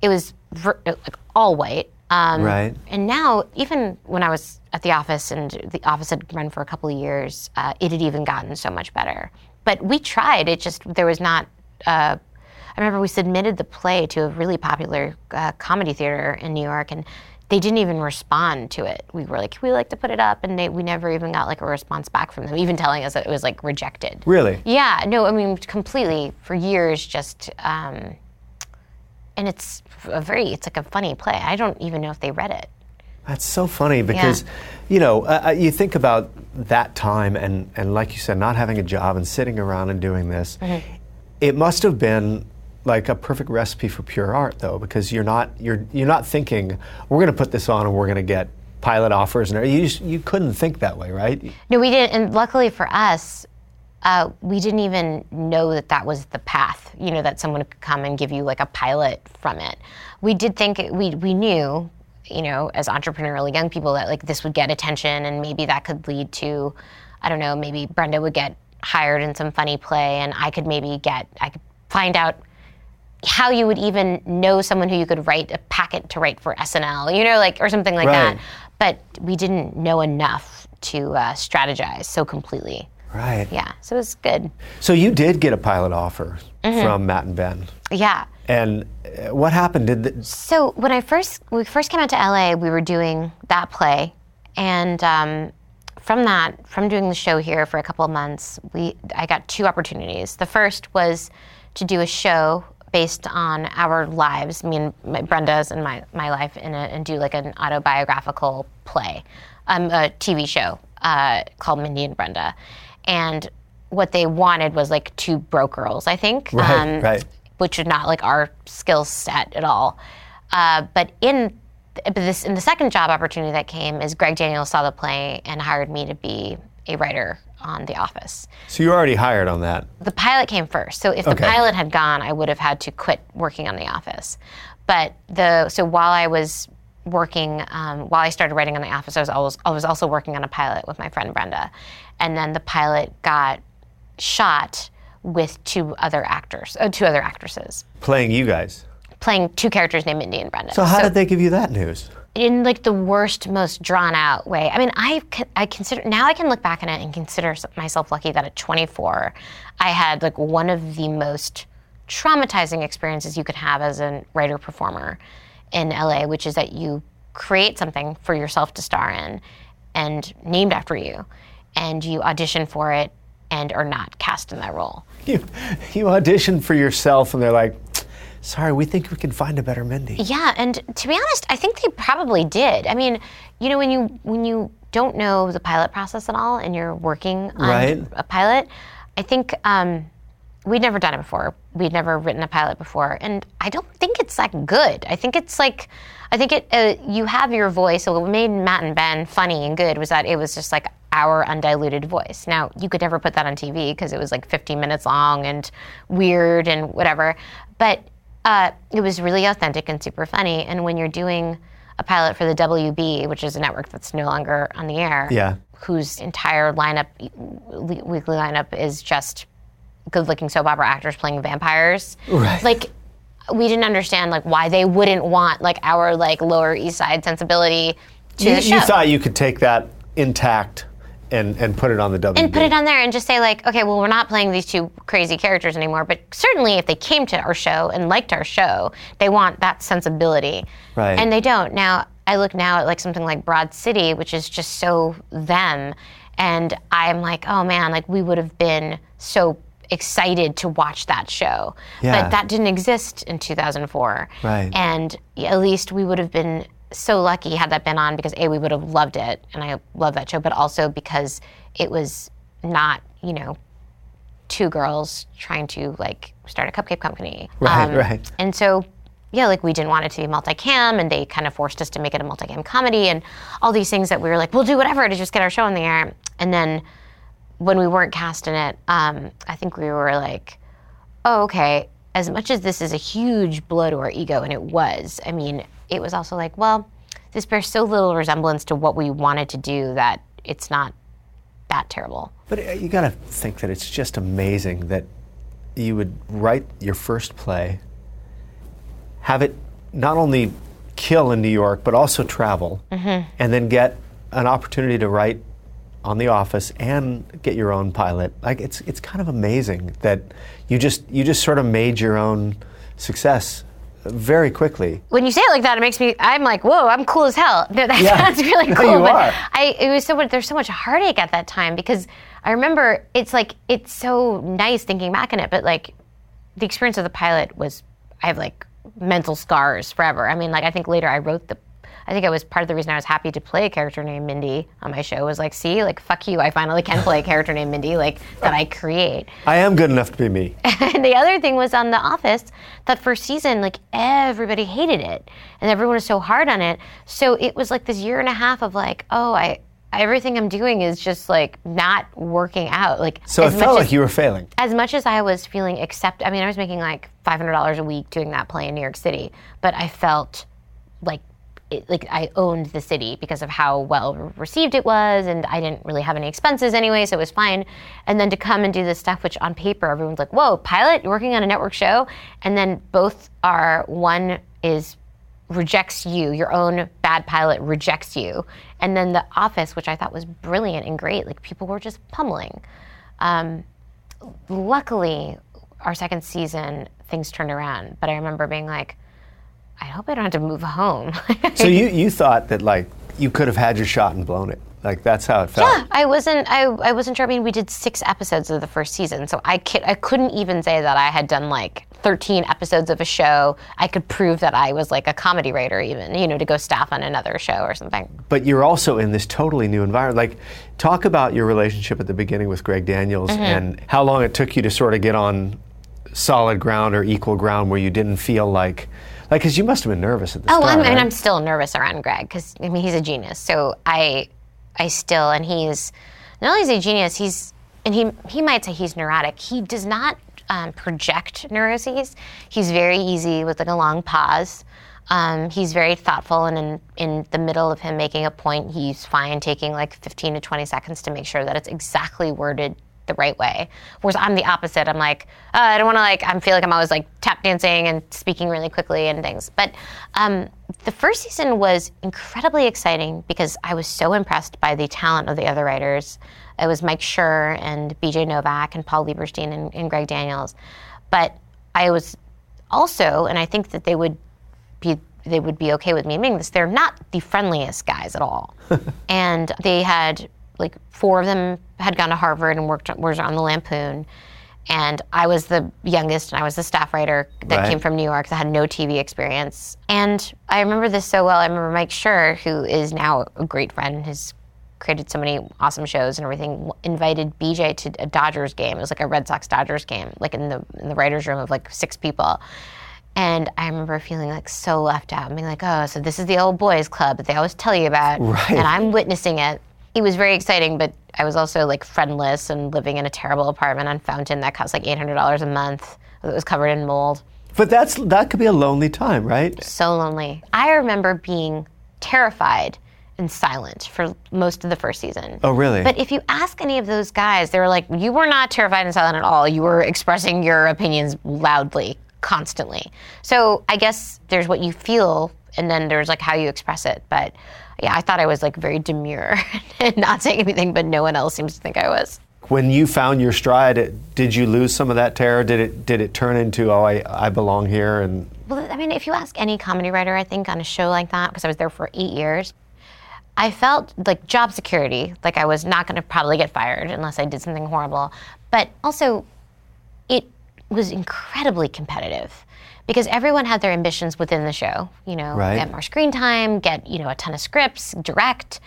it was ver- like all white. Um, Right. And now, even when I was at the office and the office had run for a couple of years, uh, it had even gotten so much better. But we tried. It just there was not. Uh, I remember we submitted the play to a really popular uh, comedy theater in New York, and they didn't even respond to it. We were like, "We like to put it up," and they, we never even got like a response back from them, even telling us that it was like rejected. really? Yeah, no, I mean completely for years. Just um, and it's a very, it's like a funny play. I don't even know if they read it. That's so funny because, you know, uh, you think about that time and, and, like you said, not having a job and sitting around and doing this. It must have been like a perfect recipe for pure art, though, because you're not you're you're not thinking we're going to put this on and we're going to get pilot offers and you just, you couldn't think that way, right? No, we didn't. And luckily for us, uh, we didn't even know that that was the path. You know, that someone could come and give you like a pilot from it. We did think we we knew, you know, as entrepreneurial young people that like this would get attention and maybe that could lead to, I don't know, maybe Brenda would get hired in some funny play and I could maybe get I could find out how you would even know someone who you could write a packet to write for SNL, you know, like or something like Right. that. But we didn't know enough to uh, strategize so completely. Right. Yeah, so it was good. So you did get a pilot offer Mm-hmm. from Matt and Ben. Yeah. And uh, what happened? Did the, So when I first we first came out to LA, we were doing that play, and um, from that, from doing the show here for a couple of months, we I got two opportunities. The first was to do a show based on our lives, me and my, Brenda's and my my life, a, and do like an autobiographical play, um, a TV show uh, called Mindy and Brenda, and what they wanted was like two broke girls, I think, Um, Right, right. Which is not like our skill set at all. Uh, but in but this in the second job opportunity that came is Greg Daniels saw the play and hired me to be a writer on The Office. so you were already hired on that. The pilot came first, so if the pilot had gone, I would have had to quit working on The Office. But the so while I was working, um, while I started writing on The Office, I was, always, I was also working on a pilot with my friend Brenda, and then the pilot got shot with two other actors, uh, two other actresses Playing you guys. playing two characters named Mindy and Brenda. So how did they give you that news? in like the worst, most drawn out way. I mean, I I consider now I can look back on it and consider myself lucky that at 24, I had like one of the most traumatizing experiences you could have as a writer performer in LA, which is that you create something for yourself to star in and named after you, and you audition for it and are not cast in that role. You, you auditioned for yourself, and they're like, "Sorry, we think we can find a better Mindy." Yeah, and to be honest, I think they probably did. I mean, you know, when you when you don't know the pilot process at all and you're working on Right. a pilot, I think um, we'd never done it before. We'd never written a pilot before, and I don't think it's that good. I think it's like, I think it uh, you have your voice. So what made Matt and Ben funny and good was that it was just like our undiluted voice. Now you could never put that on TV because it was like 15 minutes long and weird and whatever, but uh, it was really authentic and super funny. And when you're doing a pilot for the WB, which is a network that's no longer on the air, Yeah. whose entire lineup, weekly lineup, is just good-looking soap opera actors playing vampires. Right. Like, we didn't understand like why they wouldn't want like our like Lower East Side sensibility to You, the show you thought you could take that intact and, and put it on the WB. and put it on there and just say like, okay, well, we're not playing these two crazy characters anymore. But certainly, if they came to our show and liked our show, they want that sensibility, Right. And they don't. Now, I look now at like something like Broad City, which is just so them, and I'm like, oh man, like we would have been so excited to watch that show, Yeah. but that didn't exist in 2004, Right. And at least we would have been so lucky had that been on because a we would have loved it and I love that show, but also because it was not you know two girls trying to like start a cupcake company, Um, Right, right. And so yeah, like we didn't want it to be multicam, and they kind of forced us to make it a multicam comedy, and all these things that we were like, we'll do whatever to just get our show on the air, and then when we weren't cast in it, um, I think we were like, oh, okay, as much as this is a huge blow to our ego, and it was, I mean, it was also like, well, this bears so little resemblance to what we wanted to do that it's not that terrible. But uh, you got to think that it's just amazing that you would write your first play, have it not only kill in New York, but also travel, Mm-hmm. and then get an opportunity to write on The Office and get your own pilot. Like it's it's kind of amazing that you just you just sort of made your own success very quickly. When you say it like that, it makes me. I'm like, whoa, I'm cool as hell. No, that Yeah. sounds really No, cool. you but are. I, it was so much. There's so much heartache at that time because I remember it's like it's so nice thinking back on it, but like the experience of the pilot was. I have like mental scars forever. I mean, like I think later I wrote the. I think it was part of the reason I was happy to play a character named Mindy on my show was like, see, like fuck you, I finally can play a character named Mindy, like that I create. I am good enough to be me. And the other thing was on The Office, that first season, like everybody hated it, and everyone was so hard on it. So it was like this year and a half of like, oh, I, everything I'm doing is just like not working out. Like So it felt as- like you were failing. as much as I was feeling accept, I mean, I was making like five hundred dollars a week doing that play in New York City, but I felt like it, like I owned the city because of how well received it was, and I didn't really have any expenses anyway, so it was fine. And then to come and do this stuff, which on paper everyone's like, "Whoa, pilot, you're working on a network show," and then both are one is rejects you, your own bad pilot rejects you. And then The Office, which I thought was brilliant and great, like people were just pummeling. Um, luckily, our second season, things turned around. But I remember being like, I hope I don't have to move home. So you, you thought that like you could have had your shot and blown it. Like that's how it felt. Yeah, I wasn't. I, I wasn't sure. I mean, we did six episodes of the first season, so I ki- I couldn't even say that I had done like 13 episodes of a show. I could prove that I was like a comedy writer, even you know, to go staff on another show or something. But you're also in this totally new environment. Like, talk about your relationship at the beginning with Greg Daniels Mm-hmm. and how long it took you to sort of get on solid ground or equal ground where you didn't feel like, like, because you must have been nervous at the Oh, start. I'm, I mean. I'm still nervous around Greg because I mean he's a genius. So I, I still and he's not only is he a genius, he's and he he might say he's neurotic. He does not um, project neuroses. He's very easy with like a long pause. Um, he's very thoughtful, and in, in the middle of him making a point, he's fine taking like 15 to 20 seconds to make sure that it's exactly worded the right way. Whereas I'm the opposite. I'm like, uh, I don't want to like. I feel like I'm always like tap dancing and speaking really quickly and things. But um, the first season was incredibly exciting because I was so impressed by the talent of the other writers. It was Mike Schur and B.J. Novak and Paul Lieberstein and, and Greg Daniels. But I was also, and I think that they would be they would be okay with me admitting this. They're not the friendliest guys at all, and they had like four of them had gone to Harvard and worked was on the Lampoon, and I was the youngest and I was the staff writer that Right. came from New York that had no TV experience. And I remember this so well. I remember Mike Schur, who is now a great friend, has created so many awesome shows and everything, invited BJ to a Dodgers game. It was like a Red Sox Dodgers game, like in the in the writers' room of like six people. And I remember feeling like so left out, and being like, "Oh, so this is the old boys club that they always tell you about, Right. and I'm witnessing it." It was very exciting, but I was also like friendless and living in a terrible apartment on Fountain that cost like eight hundred dollars a month. That was covered in mold. but that's that could be a lonely time, right? So lonely. I remember being terrified and silent for most of the first season. Oh, really? But if you ask any of those guys, they were like, you were not terrified and silent at all. You were expressing your opinions loudly, constantly. So I guess there's what you feel, and then there's like how you express it. But yeah, I thought I was like very demure and not saying anything, but no one else seems to think I was. When you found your stride, did you lose some of that terror? Did it did it turn into oh I, I belong here and Well, I mean, if you ask any comedy writer, I think on a show like that, because I was there for eight years, I felt like job security, like I was not going to probably get fired unless I did something horrible. But also, it was incredibly competitive because everyone had their ambitions within the show. You know, Right. get more screen time, get you know a ton of scripts, direct.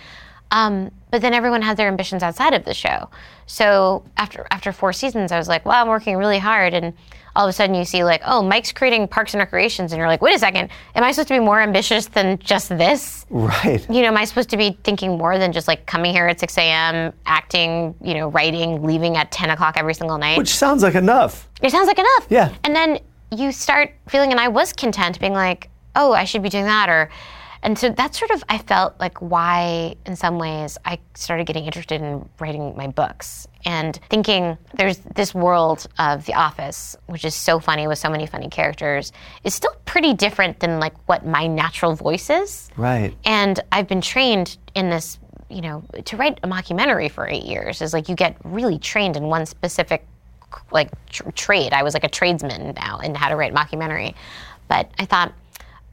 Um, but then everyone had their ambitions outside of the show. So after after four seasons, I was like, "Wow, I'm working really hard." And all of a sudden, you see like, "Oh, Mike's creating Parks and Recreations," and you're like, "Wait a second, am I supposed to be more ambitious than just this?" right? you know, am I supposed to be thinking more than just like coming here at 6 a.m., acting, you know, writing, leaving at 10 o'clock every single night? Which sounds like enough. it sounds like enough. Yeah. And then you start feeling, and I was content being like, oh, I should be doing that. Or, and so that's sort of, I felt like why, in some ways, I started getting interested in writing my books and thinking there's this world of The Office, which is so funny with so many funny characters, is still pretty different than like what my natural voice is. Right. And I've been trained in this, you know, to write a mockumentary for eight years is like you get really trained in one specific like tr- trade. I was like a tradesman now in how to write mockumentary. But I thought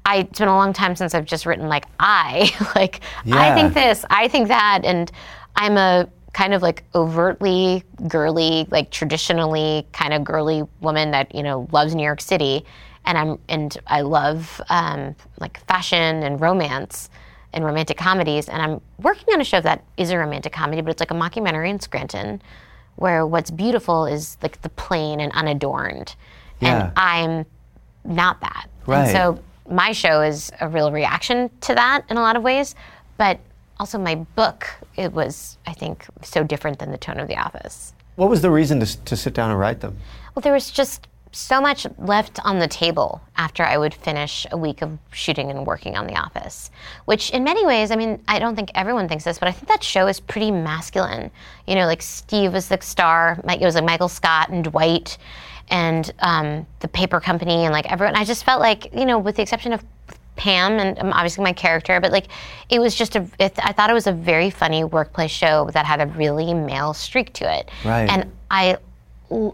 I, it's been a long time since I've just written like I, like I think this, I think that, and I'm a kind of like overtly girly, like traditionally kind of girly woman that you know loves New York City, and I'm and I love um, like fashion and romance and romantic comedies, and I'm working on a show that is a romantic comedy, but it's like a mockumentary in Scranton, where what's beautiful is like the plain and unadorned, Yeah. and I'm not that. Right. And so my show is a real reaction to that in a lot of ways, but also my book, it was, I think, so different than the tone of The Office. What was the reason to, to sit down and write them? Well, there was just so much left on the table after I would finish a week of shooting and working on The Office, which in many ways, I mean, I don't think everyone thinks this, but I think that show is pretty masculine. You know, like Steve was the star, it was like Michael Scott and Dwight and um, the paper company and like everyone. I just felt like, you know, with the exception of Pam and um, obviously my character, but like it was just a. It, I thought it was a very funny workplace show that had a really male streak to it. Right. And I,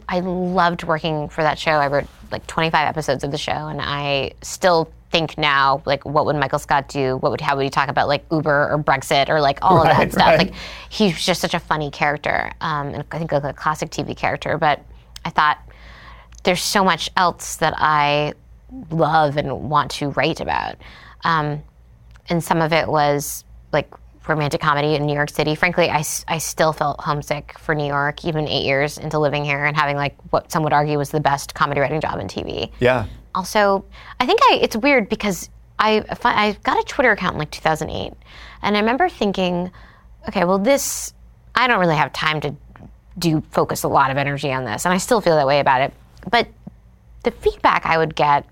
I loved working for that show. I wrote like 25 episodes of the show, and I still think now, like, what would Michael Scott do? What would how would he talk about like Uber or Brexit or like all of that stuff? right. Like, he's just such a funny character, um, and I think like a classic TV character. But I thought there's so much else that I love and want to write about. Um, and some of it was like romantic comedy in New York City. Frankly, I, I still felt homesick for New York, even eight years into living here and having like what some would argue was the best comedy writing job in TV. Yeah. Also, I think I, it's weird because I, I got a Twitter account in like 2008. And I remember thinking, okay, well, this, I don't really have time to do focus a lot of energy on this. And I still feel that way about it. But the feedback I would get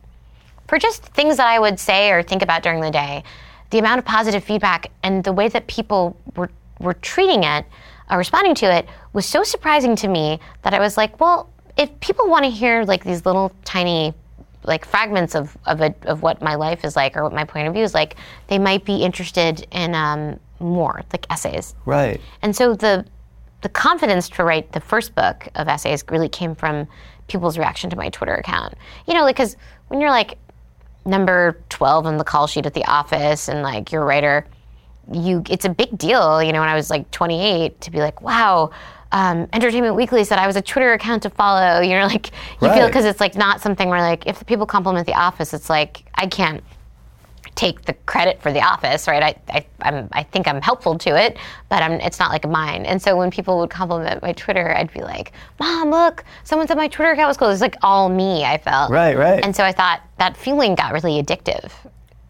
for just things that I would say or think about during the day, the amount of positive feedback and the way that people were, were treating it, uh, responding to it, was so surprising to me that I was like, well, if people want to hear like these little tiny like fragments of of, a, of what my life is like or what my point of view is like, they might be interested in um, more like essays. Right. And so the the confidence to write the first book of essays really came from people's reaction to my Twitter account. You know, like because when you're like number 12 on the call sheet at the office and like you're a writer, you it's a big deal. You know, when I was like 28 to be like, wow. Um, Entertainment Weekly said I was a Twitter account to follow. You know, like you feel because it's like not something where like if the people compliment the office, it's like I can't take the credit for the office, right? I, I, I'm, I think I'm helpful to it, but I'm, it's not like mine. And so when people would compliment my Twitter, I'd be like, Mom, look, someone said my Twitter account was cool. It's like all me, I felt. Right, right. And so I thought that feeling got really addictive.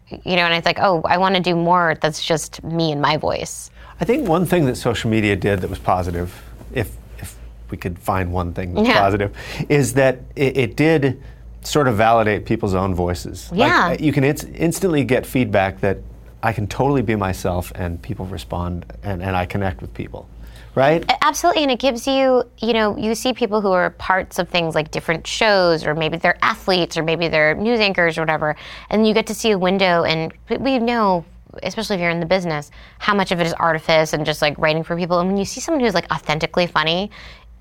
You know, and it's like, oh, I want to do more that's just me and my voice. I think one thing that social media did that was positive, if if we could find one thing that's Yeah. positive, is that it, it did sort of validate people's own voices. Like, Yeah. uh, you can inst- instantly get feedback that I can totally be myself and people respond and, and I connect with people. Right? Absolutely, and it gives you, you know, you see people who are parts of things like different shows, or maybe they're athletes, or maybe they're news anchors, or whatever, and you get to see a window. And we know, especially if you're in the business, how much of it is artifice and just like writing for people. And when you see someone who's like authentically funny,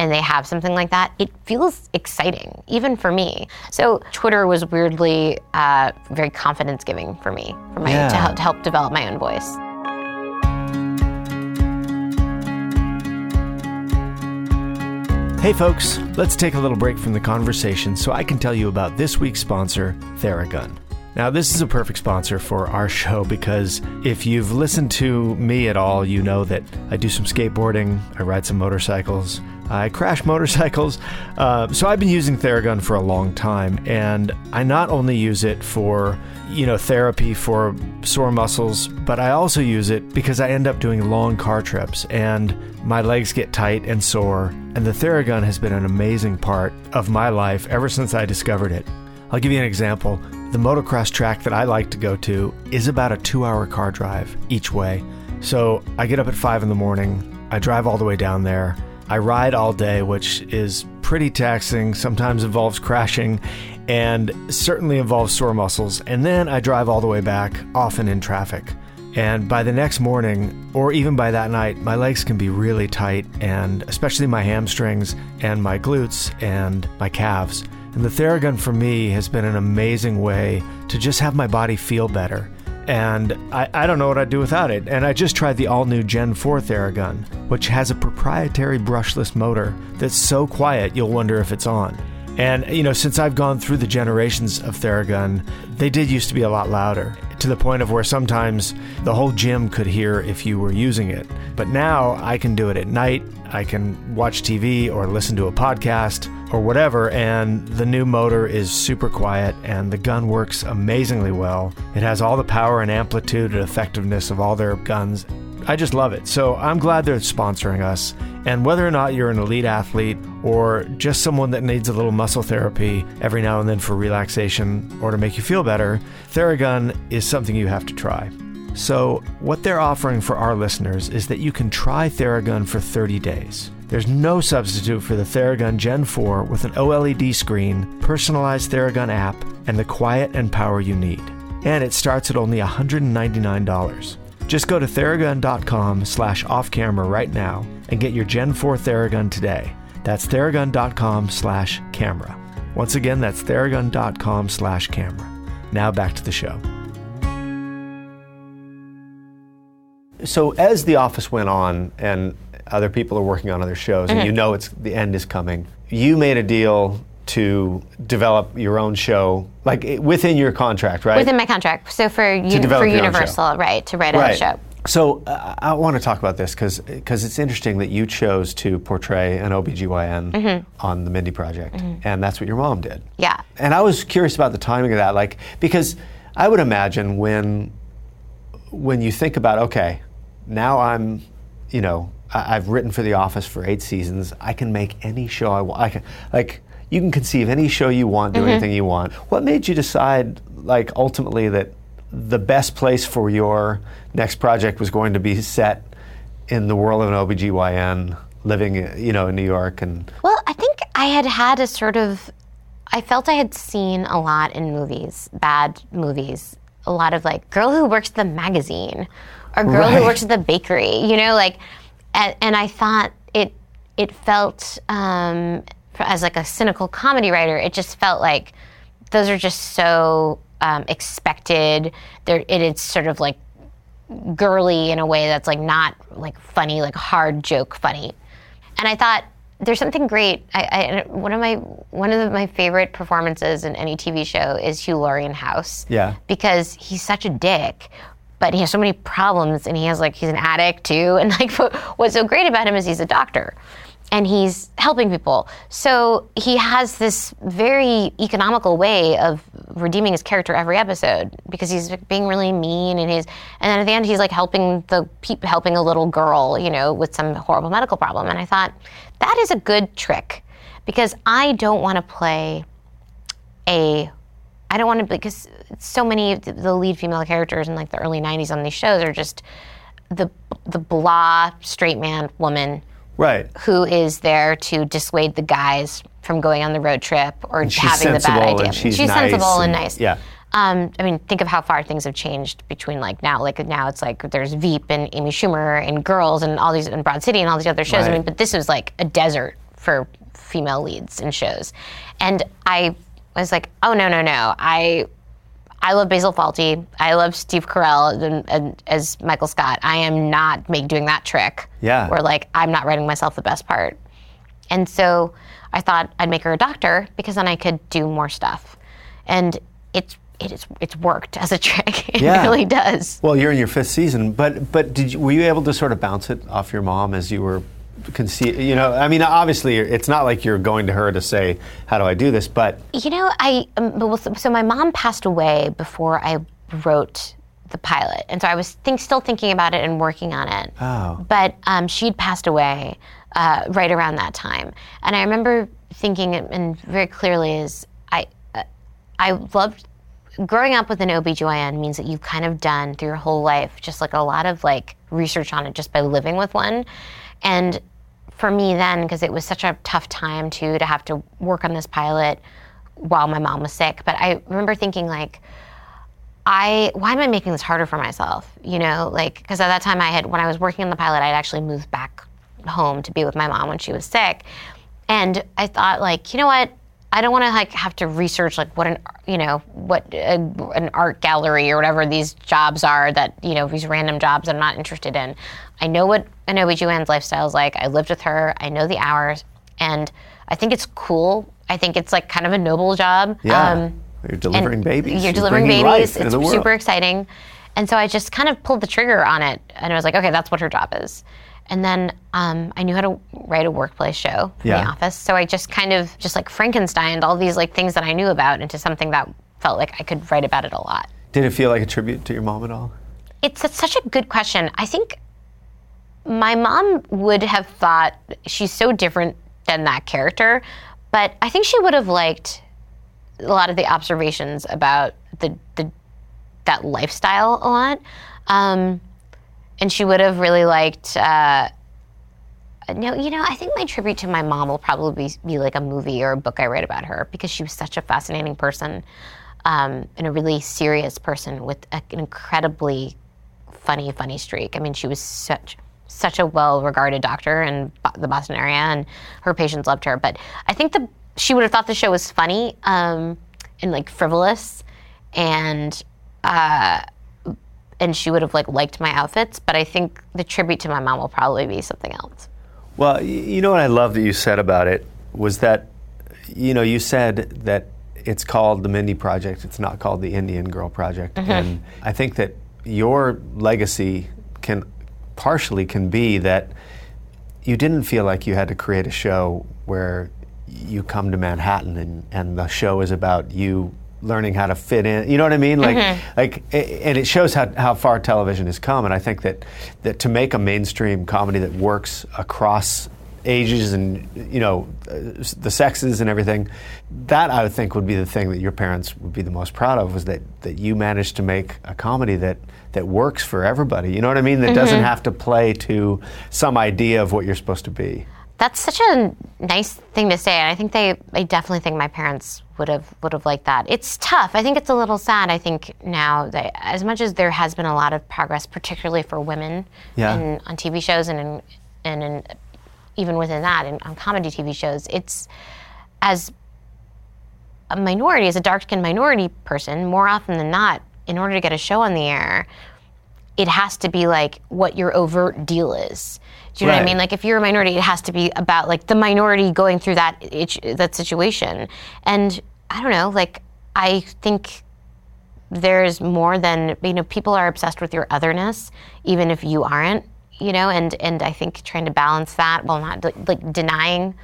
and they have something like that, it feels exciting, even for me. So Twitter was weirdly uh, very confidence giving for me, for my Yeah. to, help, to help develop my own voice. Hey folks, let's take a little break from the conversation so I can tell you about this week's sponsor, Theragun. Now, this is a perfect sponsor for our show because if you've listened to me at all, you know that I do some skateboarding, I ride some motorcycles, I crash motorcycles. Uh, so I've been using Theragun for a long time, and I not only use it for you know therapy for sore muscles, but I also use it because I end up doing long car trips and my legs get tight and sore. And the Theragun has been an amazing part of my life ever since I discovered it. I'll give you an example. The motocross track that I like to go to is about a two hour car drive each way. So I get up at five in the morning, I drive all the way down there, I ride all day, which is pretty taxing, sometimes involves crashing, and certainly involves sore muscles. And then I drive all the way back, often in traffic. And by the next morning, or even by that night, my legs can be really tight, and especially my hamstrings and my glutes and my calves. And the Theragun for me has been an amazing way to just have my body feel better. And I, I don't know what I'd do without it. And I just tried the all new Gen 4 Theragun, which has a proprietary brushless motor that's so quiet you'll wonder if it's on. And, you know, since I've gone through the generations of Theragun, they did used to be a lot louder to the point of where sometimes the whole gym could hear if you were using it. But now I can do it at night. I can watch TV or listen to a podcast or whatever, and the new motor is super quiet and the gun works amazingly well. It has all the power and amplitude and effectiveness of all their guns. I just love it. So I'm glad they're sponsoring us. And whether or not you're an elite athlete or just someone that needs a little muscle therapy every now and then for relaxation or to make you feel better, Theragun is something you have to try. So, what they're offering for our listeners is that you can try Theragun for 30 days. There's no substitute for the Theragun Gen 4 with an OLED screen, personalized Theragun app, and the quiet and power you need. And it starts at only $199. Just go to theragun.com slash off camera right now and get your Gen 4 Theragun today. That's theragun.com slash camera. Once again, that's theragun.com slash camera. Now back to the show. So as The Office went on and other people are working on other shows and mm-hmm. you know it's the end is coming, you made a deal to develop your own show, like within your contract, right? Within my contract. So for, un- develop for Universal, right, to write a right. show. So uh, I want to talk about this because it's interesting that you chose to portray an OBGYN Mm-hmm. on the Mindy Project, and that's what your mom did. Yeah. And I was curious about the timing of that, like because I would imagine when when you think about okay, now I'm, you know, I, I've written for The Office for eight seasons. I can make any show I want. I can like you can conceive any show you want, do Mm-hmm. anything you want. What made you decide, like ultimately, that the best place for your next project was going to be set in the world of an OBGYN, living, you know, in New York and Well, I think I had had a sort of, I felt I had seen a lot in movies, bad movies, a lot of like girl who works at the magazine, or girl Right. who works at the bakery, you know, like, and, and I thought it, it felt um, as like a cynical comedy writer, it just felt like those are just so um, expected. There, it is sort of like girly in a way that's like not like funny, like hard joke funny. And I thought there's something great. I, I one of my one of the, my favorite performances in any TV show is Hugh Laurie in House. Yeah. because he's such a dick. But he has so many problems, and he has like he's an addict too. And like, what's so great about him is he's a doctor, and he's helping people. So he has this very economical way of redeeming his character every episode because he's being really mean, and he's and then at the end he's like helping the helping a little girl, you know, with some horrible medical problem. And I thought that is a good trick because I don't want to play a I don't want to because so many of the lead female characters in like the early '90s on these shows are just the the blah straight man woman right. who is there to dissuade the guys from going on the road trip or she's having the bad idea. and she's sensible nice and, and- nice. yeah. Um, I mean, think of how far things have changed between like now, like now it's like there's Veep and Amy Schumer and Girls and all these and Broad City and all these other shows. I mean, but this was like a desert for female leads in shows, and I was like, oh no no no, I I love Basil Fawlty. I love Steve Carell and, and, as Michael Scott. I am not make, doing that trick. Yeah. Where like I'm not writing myself the best part. And so I thought I'd make her a doctor because then I could do more stuff. And it's it is it's worked as a trick. It Yeah. really does. Well, you're in your fifth season, but but did you, were you able to sort of bounce it off your mom as you were conce- You know, I mean, obviously, it's not like you're going to her to say, "How do I do this?" But You know, I um, so so my mom passed away before I wrote the pilot, and so I was think, still thinking about it and working on it. Oh. But um, she'd passed away uh, right around that time, and I remember thinking, and very clearly, is I uh, I loved growing up with an OBGYN means that you've kind of done through your whole life just like a lot of like research on it just by living with one. And for me then, because it was such a tough time too to have to work on this pilot while my mom was sick. But I remember thinking like, I why am I making this harder for myself? You know, like because at that time I had when I was working on the pilot, I'd actually moved back home to be with my mom when she was sick, and I thought like, you know what? I don't want to like have to research like what an you know what a, an art gallery or whatever these jobs are that you know these random jobs I'm not interested in. I know what an OBGYN's lifestyle is like. I lived with her. I know the hours, and I think it's cool. I think it's like kind of a noble job. yeah, um, you're delivering babies. You're delivering bringing babies. It's super exciting. And so I just kind of pulled the trigger on it, and I was like, okay, that's what her job is. And then um, I knew how to write a workplace show from Yeah. the office, so I just kind of just like Frankensteined all these like things that I knew about into something that felt like I could write about it a lot. Did it feel like a tribute to your mom at all? It's, it's such a good question. I think my mom would have thought she's so different than that character, but I think she would have liked a lot of the observations about the, the that lifestyle a lot. Um, and she would have really liked. Uh, no, you know, I think my tribute to my mom will probably be, be, like a movie or a book I write about her because she was such a fascinating person um, and a really serious person with an incredibly funny, funny streak. I mean, she was such such a well-regarded doctor in the Boston area, and her patients loved her. But I think the she would have thought the show was funny um, and like frivolous, and uh, and she would have like liked my outfits. But I think the tribute to my mom will probably be something else. Well, you know what I love that you said about it was that you know you said that it's called the Mindy Project. It's not called the Indian Girl Project, mm-hmm. and I think that your legacy can partially can be that you didn't feel like you had to create a show where you come to Manhattan and, and the show is about you learning how to fit in. You know what I mean? Like, mm-hmm. like, and it shows how, how far television has come. And I think that that to make a mainstream comedy that works across ages and you know the sexes and everything, that I would think would be the thing that your parents would be the most proud of was that that you managed to make a comedy that that works for everybody. You know what I mean? That mm-hmm. doesn't have to play to some idea of what you're supposed to be. That's such a nice thing to say, and I think they, I definitely think my parents would have would have liked that. It's tough. I think it's a little sad. I think now that as much as there has been a lot of progress, particularly for women, yeah. in, on TV shows and in, and in, even within that, in, on comedy TV shows, it's as a minority, as a dark skinned minority person, more often than not, in order to get a show on the air, it has to be like what your overt deal is. Do you know right. what I mean? Like if you're a minority, it has to be about like the minority going through that that situation. And I don't know, like I think there's more than you know. People are obsessed with your otherness, even if you aren't. You know, and and I think trying to balance that while not like denying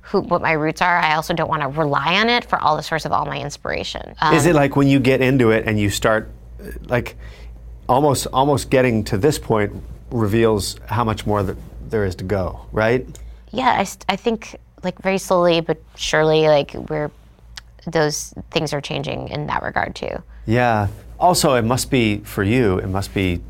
who, what my roots are. I also don't want to rely on it for all the source of all my inspiration. Um, Is it like when you get into it and you start, like, almost almost getting to this point reveals how much more that there is to go, right? Yeah, I, I think like very slowly but surely, like we're those things are changing in that regard too. Yeah. Also, it must be for you. It must be,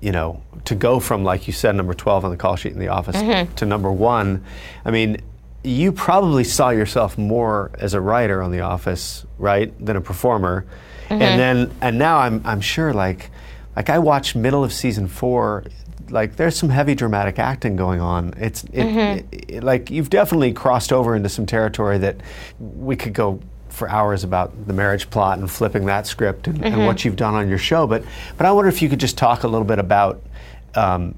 you know, to go from like you said, number twelve on the call sheet in the office mm-hmm. to number one. I mean, you probably saw yourself more as a writer on The Office, right, than a performer. Mm-hmm. And then, and now I'm, I'm sure, like, like I watched middle of season four. Like, there's some heavy dramatic acting going on. It's it, mm-hmm. it, it, like you've definitely crossed over into some territory that we could go for hours about the marriage plot and flipping that script and, mm-hmm. and what you've done on your show. But, but I wonder if you could just talk a little bit about. Um,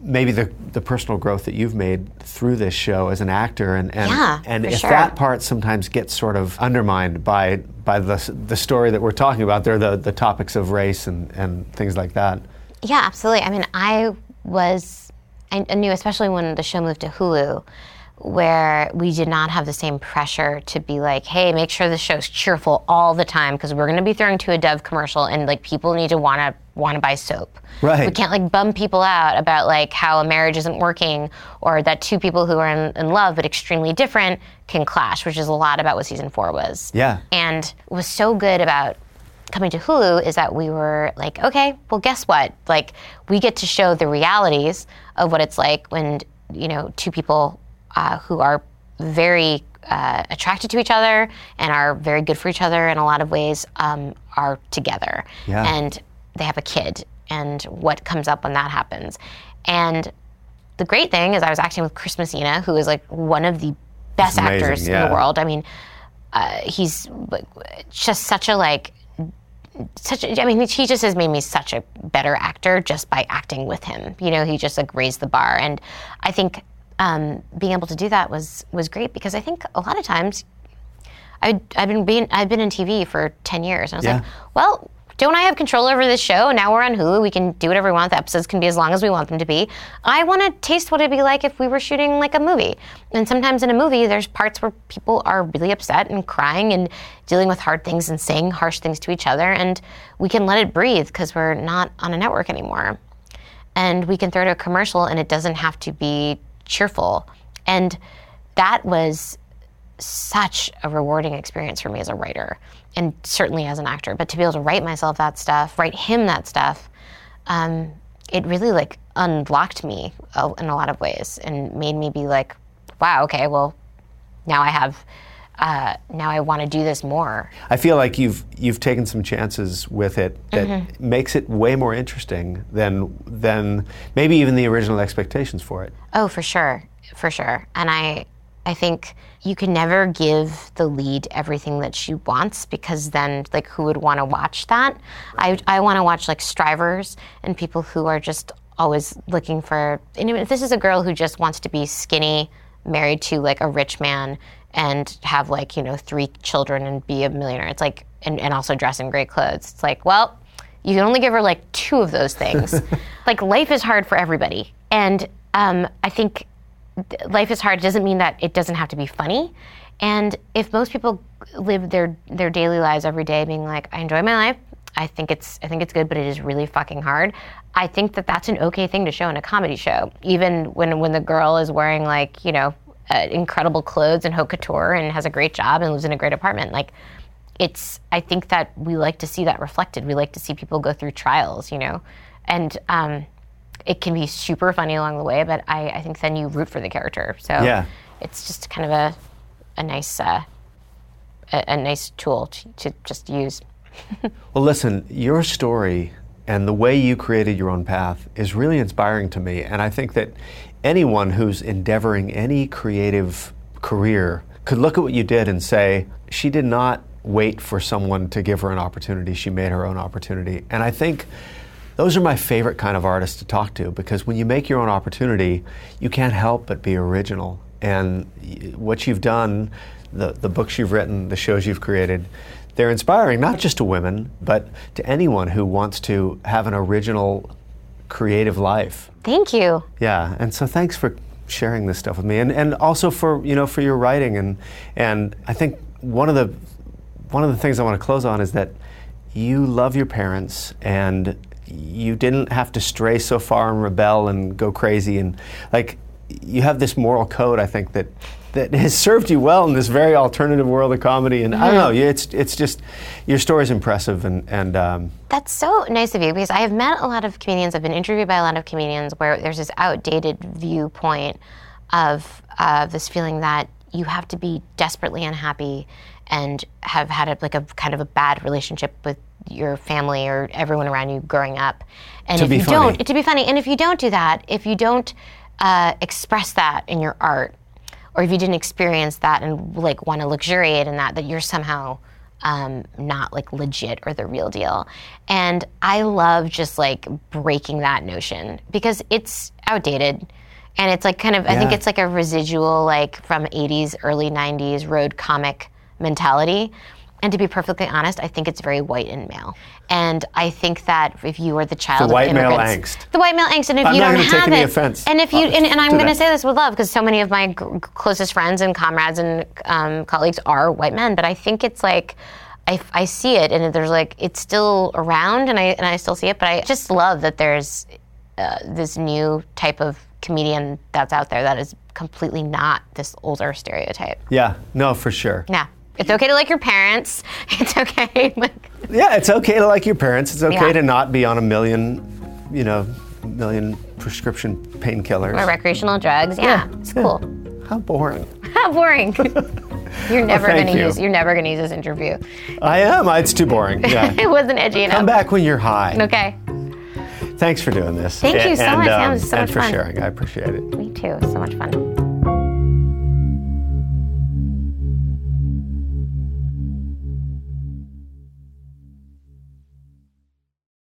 maybe the, the personal growth that you've made through this show as an actor and and, yeah, and if sure. that part sometimes gets sort of undermined by by the the story that we're talking about there the the topics of race and and things like that yeah absolutely i mean i was i knew especially when the show moved to hulu where we did not have the same pressure to be like, hey, make sure the show's cheerful all the time because we're going to be throwing to a Dove commercial and like people need to want to want to buy soap. Right. We can't like bum people out about like how a marriage isn't working or that two people who are in, in love but extremely different can clash, which is a lot about what season four was. Yeah. And was so good about coming to Hulu is that we were like, okay, well, guess what? Like, we get to show the realities of what it's like when, you know, two people uh, who are very uh, attracted to each other and are very good for each other in a lot of ways um, are together. Yeah. And they have a kid and what comes up when that happens. And the great thing is I was acting with Chris Messina, who is like one of the best actors yeah. in the world. I mean, uh, he's just such a like such a, I mean he just has made me such a better actor just by acting with him. You know, he just like raised the bar and I think um, being able to do that was was great because I think a lot of times I I've been being I've been in TV for ten years and I was yeah. like, well, don't I have control over this show? Now we're on Hulu. We can do whatever we want. The episodes can be as long as we want them to be. I want to taste what it'd be like if we were shooting like a movie. And sometimes in a movie, there's parts where people are really upset and crying and dealing with hard things and saying harsh things to each other. And we can let it breathe because we're not on a network anymore. and we can throw to a commercial and it doesn't have to be cheerful. And that was such a rewarding experience for me as a writer and certainly as an actor. But to be able to write myself that stuff, write him that stuff, um, it really like unlocked me uh, in a lot of ways and made me be like, wow, okay, well, now I have. Uh, now I want to do this more. I feel like you've you've taken some chances with it that mm-hmm. makes it way more interesting than than maybe even the original expectations for it. Oh, for sure, for sure. And I I think you can never give the lead everything that she wants because then like who would want to watch that? I I want to watch like strivers and people who are just always looking for and if this is a girl who just wants to be skinny, married to like a rich man and have like, you know, three children and be a millionaire. It's like and, and also dress in great clothes. It's like, well, you can only give her like two of those things. like life is hard for everybody. And um, I think life is hard doesn't mean that it doesn't have to be funny. And if most people live their their daily lives every day being like, I enjoy my life, I think it's I think it's good, but it is really fucking hard. I think that that's an okay thing to show in a comedy show, even when when the girl is wearing like you know uh, incredible clothes and haute couture and has a great job and lives in a great apartment. Like, it's I think that we like to see that reflected. We like to see people go through trials, you know, and um, it can be super funny along the way, but I, I think then you root for the character. So yeah. it's just kind of a, a nice uh, a, a, nice tool to, to just use. well, listen, your story and the way you created your own path is really inspiring to me, and I think that anyone who's endeavoring any creative career could look at what you did and say, she did not wait for someone to give her an opportunity. She made her own opportunity. And I think those are my favorite kind of artists to talk to because when you make your own opportunity, you can't help but be original. And what you've done, the, the books you've written, the shows you've created, they're inspiring not just to women, but to anyone who wants to have an original, creative life. Thank you. Yeah, and so thanks for sharing this stuff with me, and, and also for you know for your writing, and and I think one of the one of the things I want to close on is that you love your parents and you didn't have to stray so far and rebel and go crazy. And like you have this moral code I think that that has served you well in this very alternative world of comedy. And mm-hmm. I don't know it's it's just your story is impressive and and um, that's so nice of you because I have met a lot of comedians. I've been interviewed by a lot of comedians where there's this outdated viewpoint of uh, this feeling that you have to be desperately unhappy and have had a, like a kind of a bad relationship with your family or everyone around you growing up. And to if you funny. don't, to be funny, and if you don't do that, if you don't uh, express that in your art, or if you didn't experience that and like want to luxuriate in that, that you're somehow um, not like legit or the real deal. And I love just like breaking that notion because it's outdated. And it's like kind of, yeah. I think it's like a residual, like from 80s, early 90s road comic mentality and to be perfectly honest, I think it's very white and male. And I think that if you are the child of the white of male angst, the white male angst, and if I'm you don't have it, offense, and if you, and, and I'm going to say this with love because so many of my g- closest friends and comrades and um, colleagues are white men, but I think it's like. I, I see it, and there's like it's still around, and I and I still see it. But I just love that there's uh, this new type of comedian that's out there that is completely not this older stereotype. Yeah, no, for sure. Yeah. It's okay to like your parents. It's okay. yeah, it's okay to like your parents. It's okay yeah. to not be on a million, you know, million prescription painkillers. Or recreational drugs. Yeah, yeah. it's yeah. cool. How boring. How boring. You're never well, gonna you. use. You're never gonna use this interview. I am. It's too boring. Yeah. it wasn't edgy enough. Come back when you're high. Okay. Thanks for doing this. Thank you so and, much. Um, it was so and much for sharing. I appreciate it. Me too. So much fun.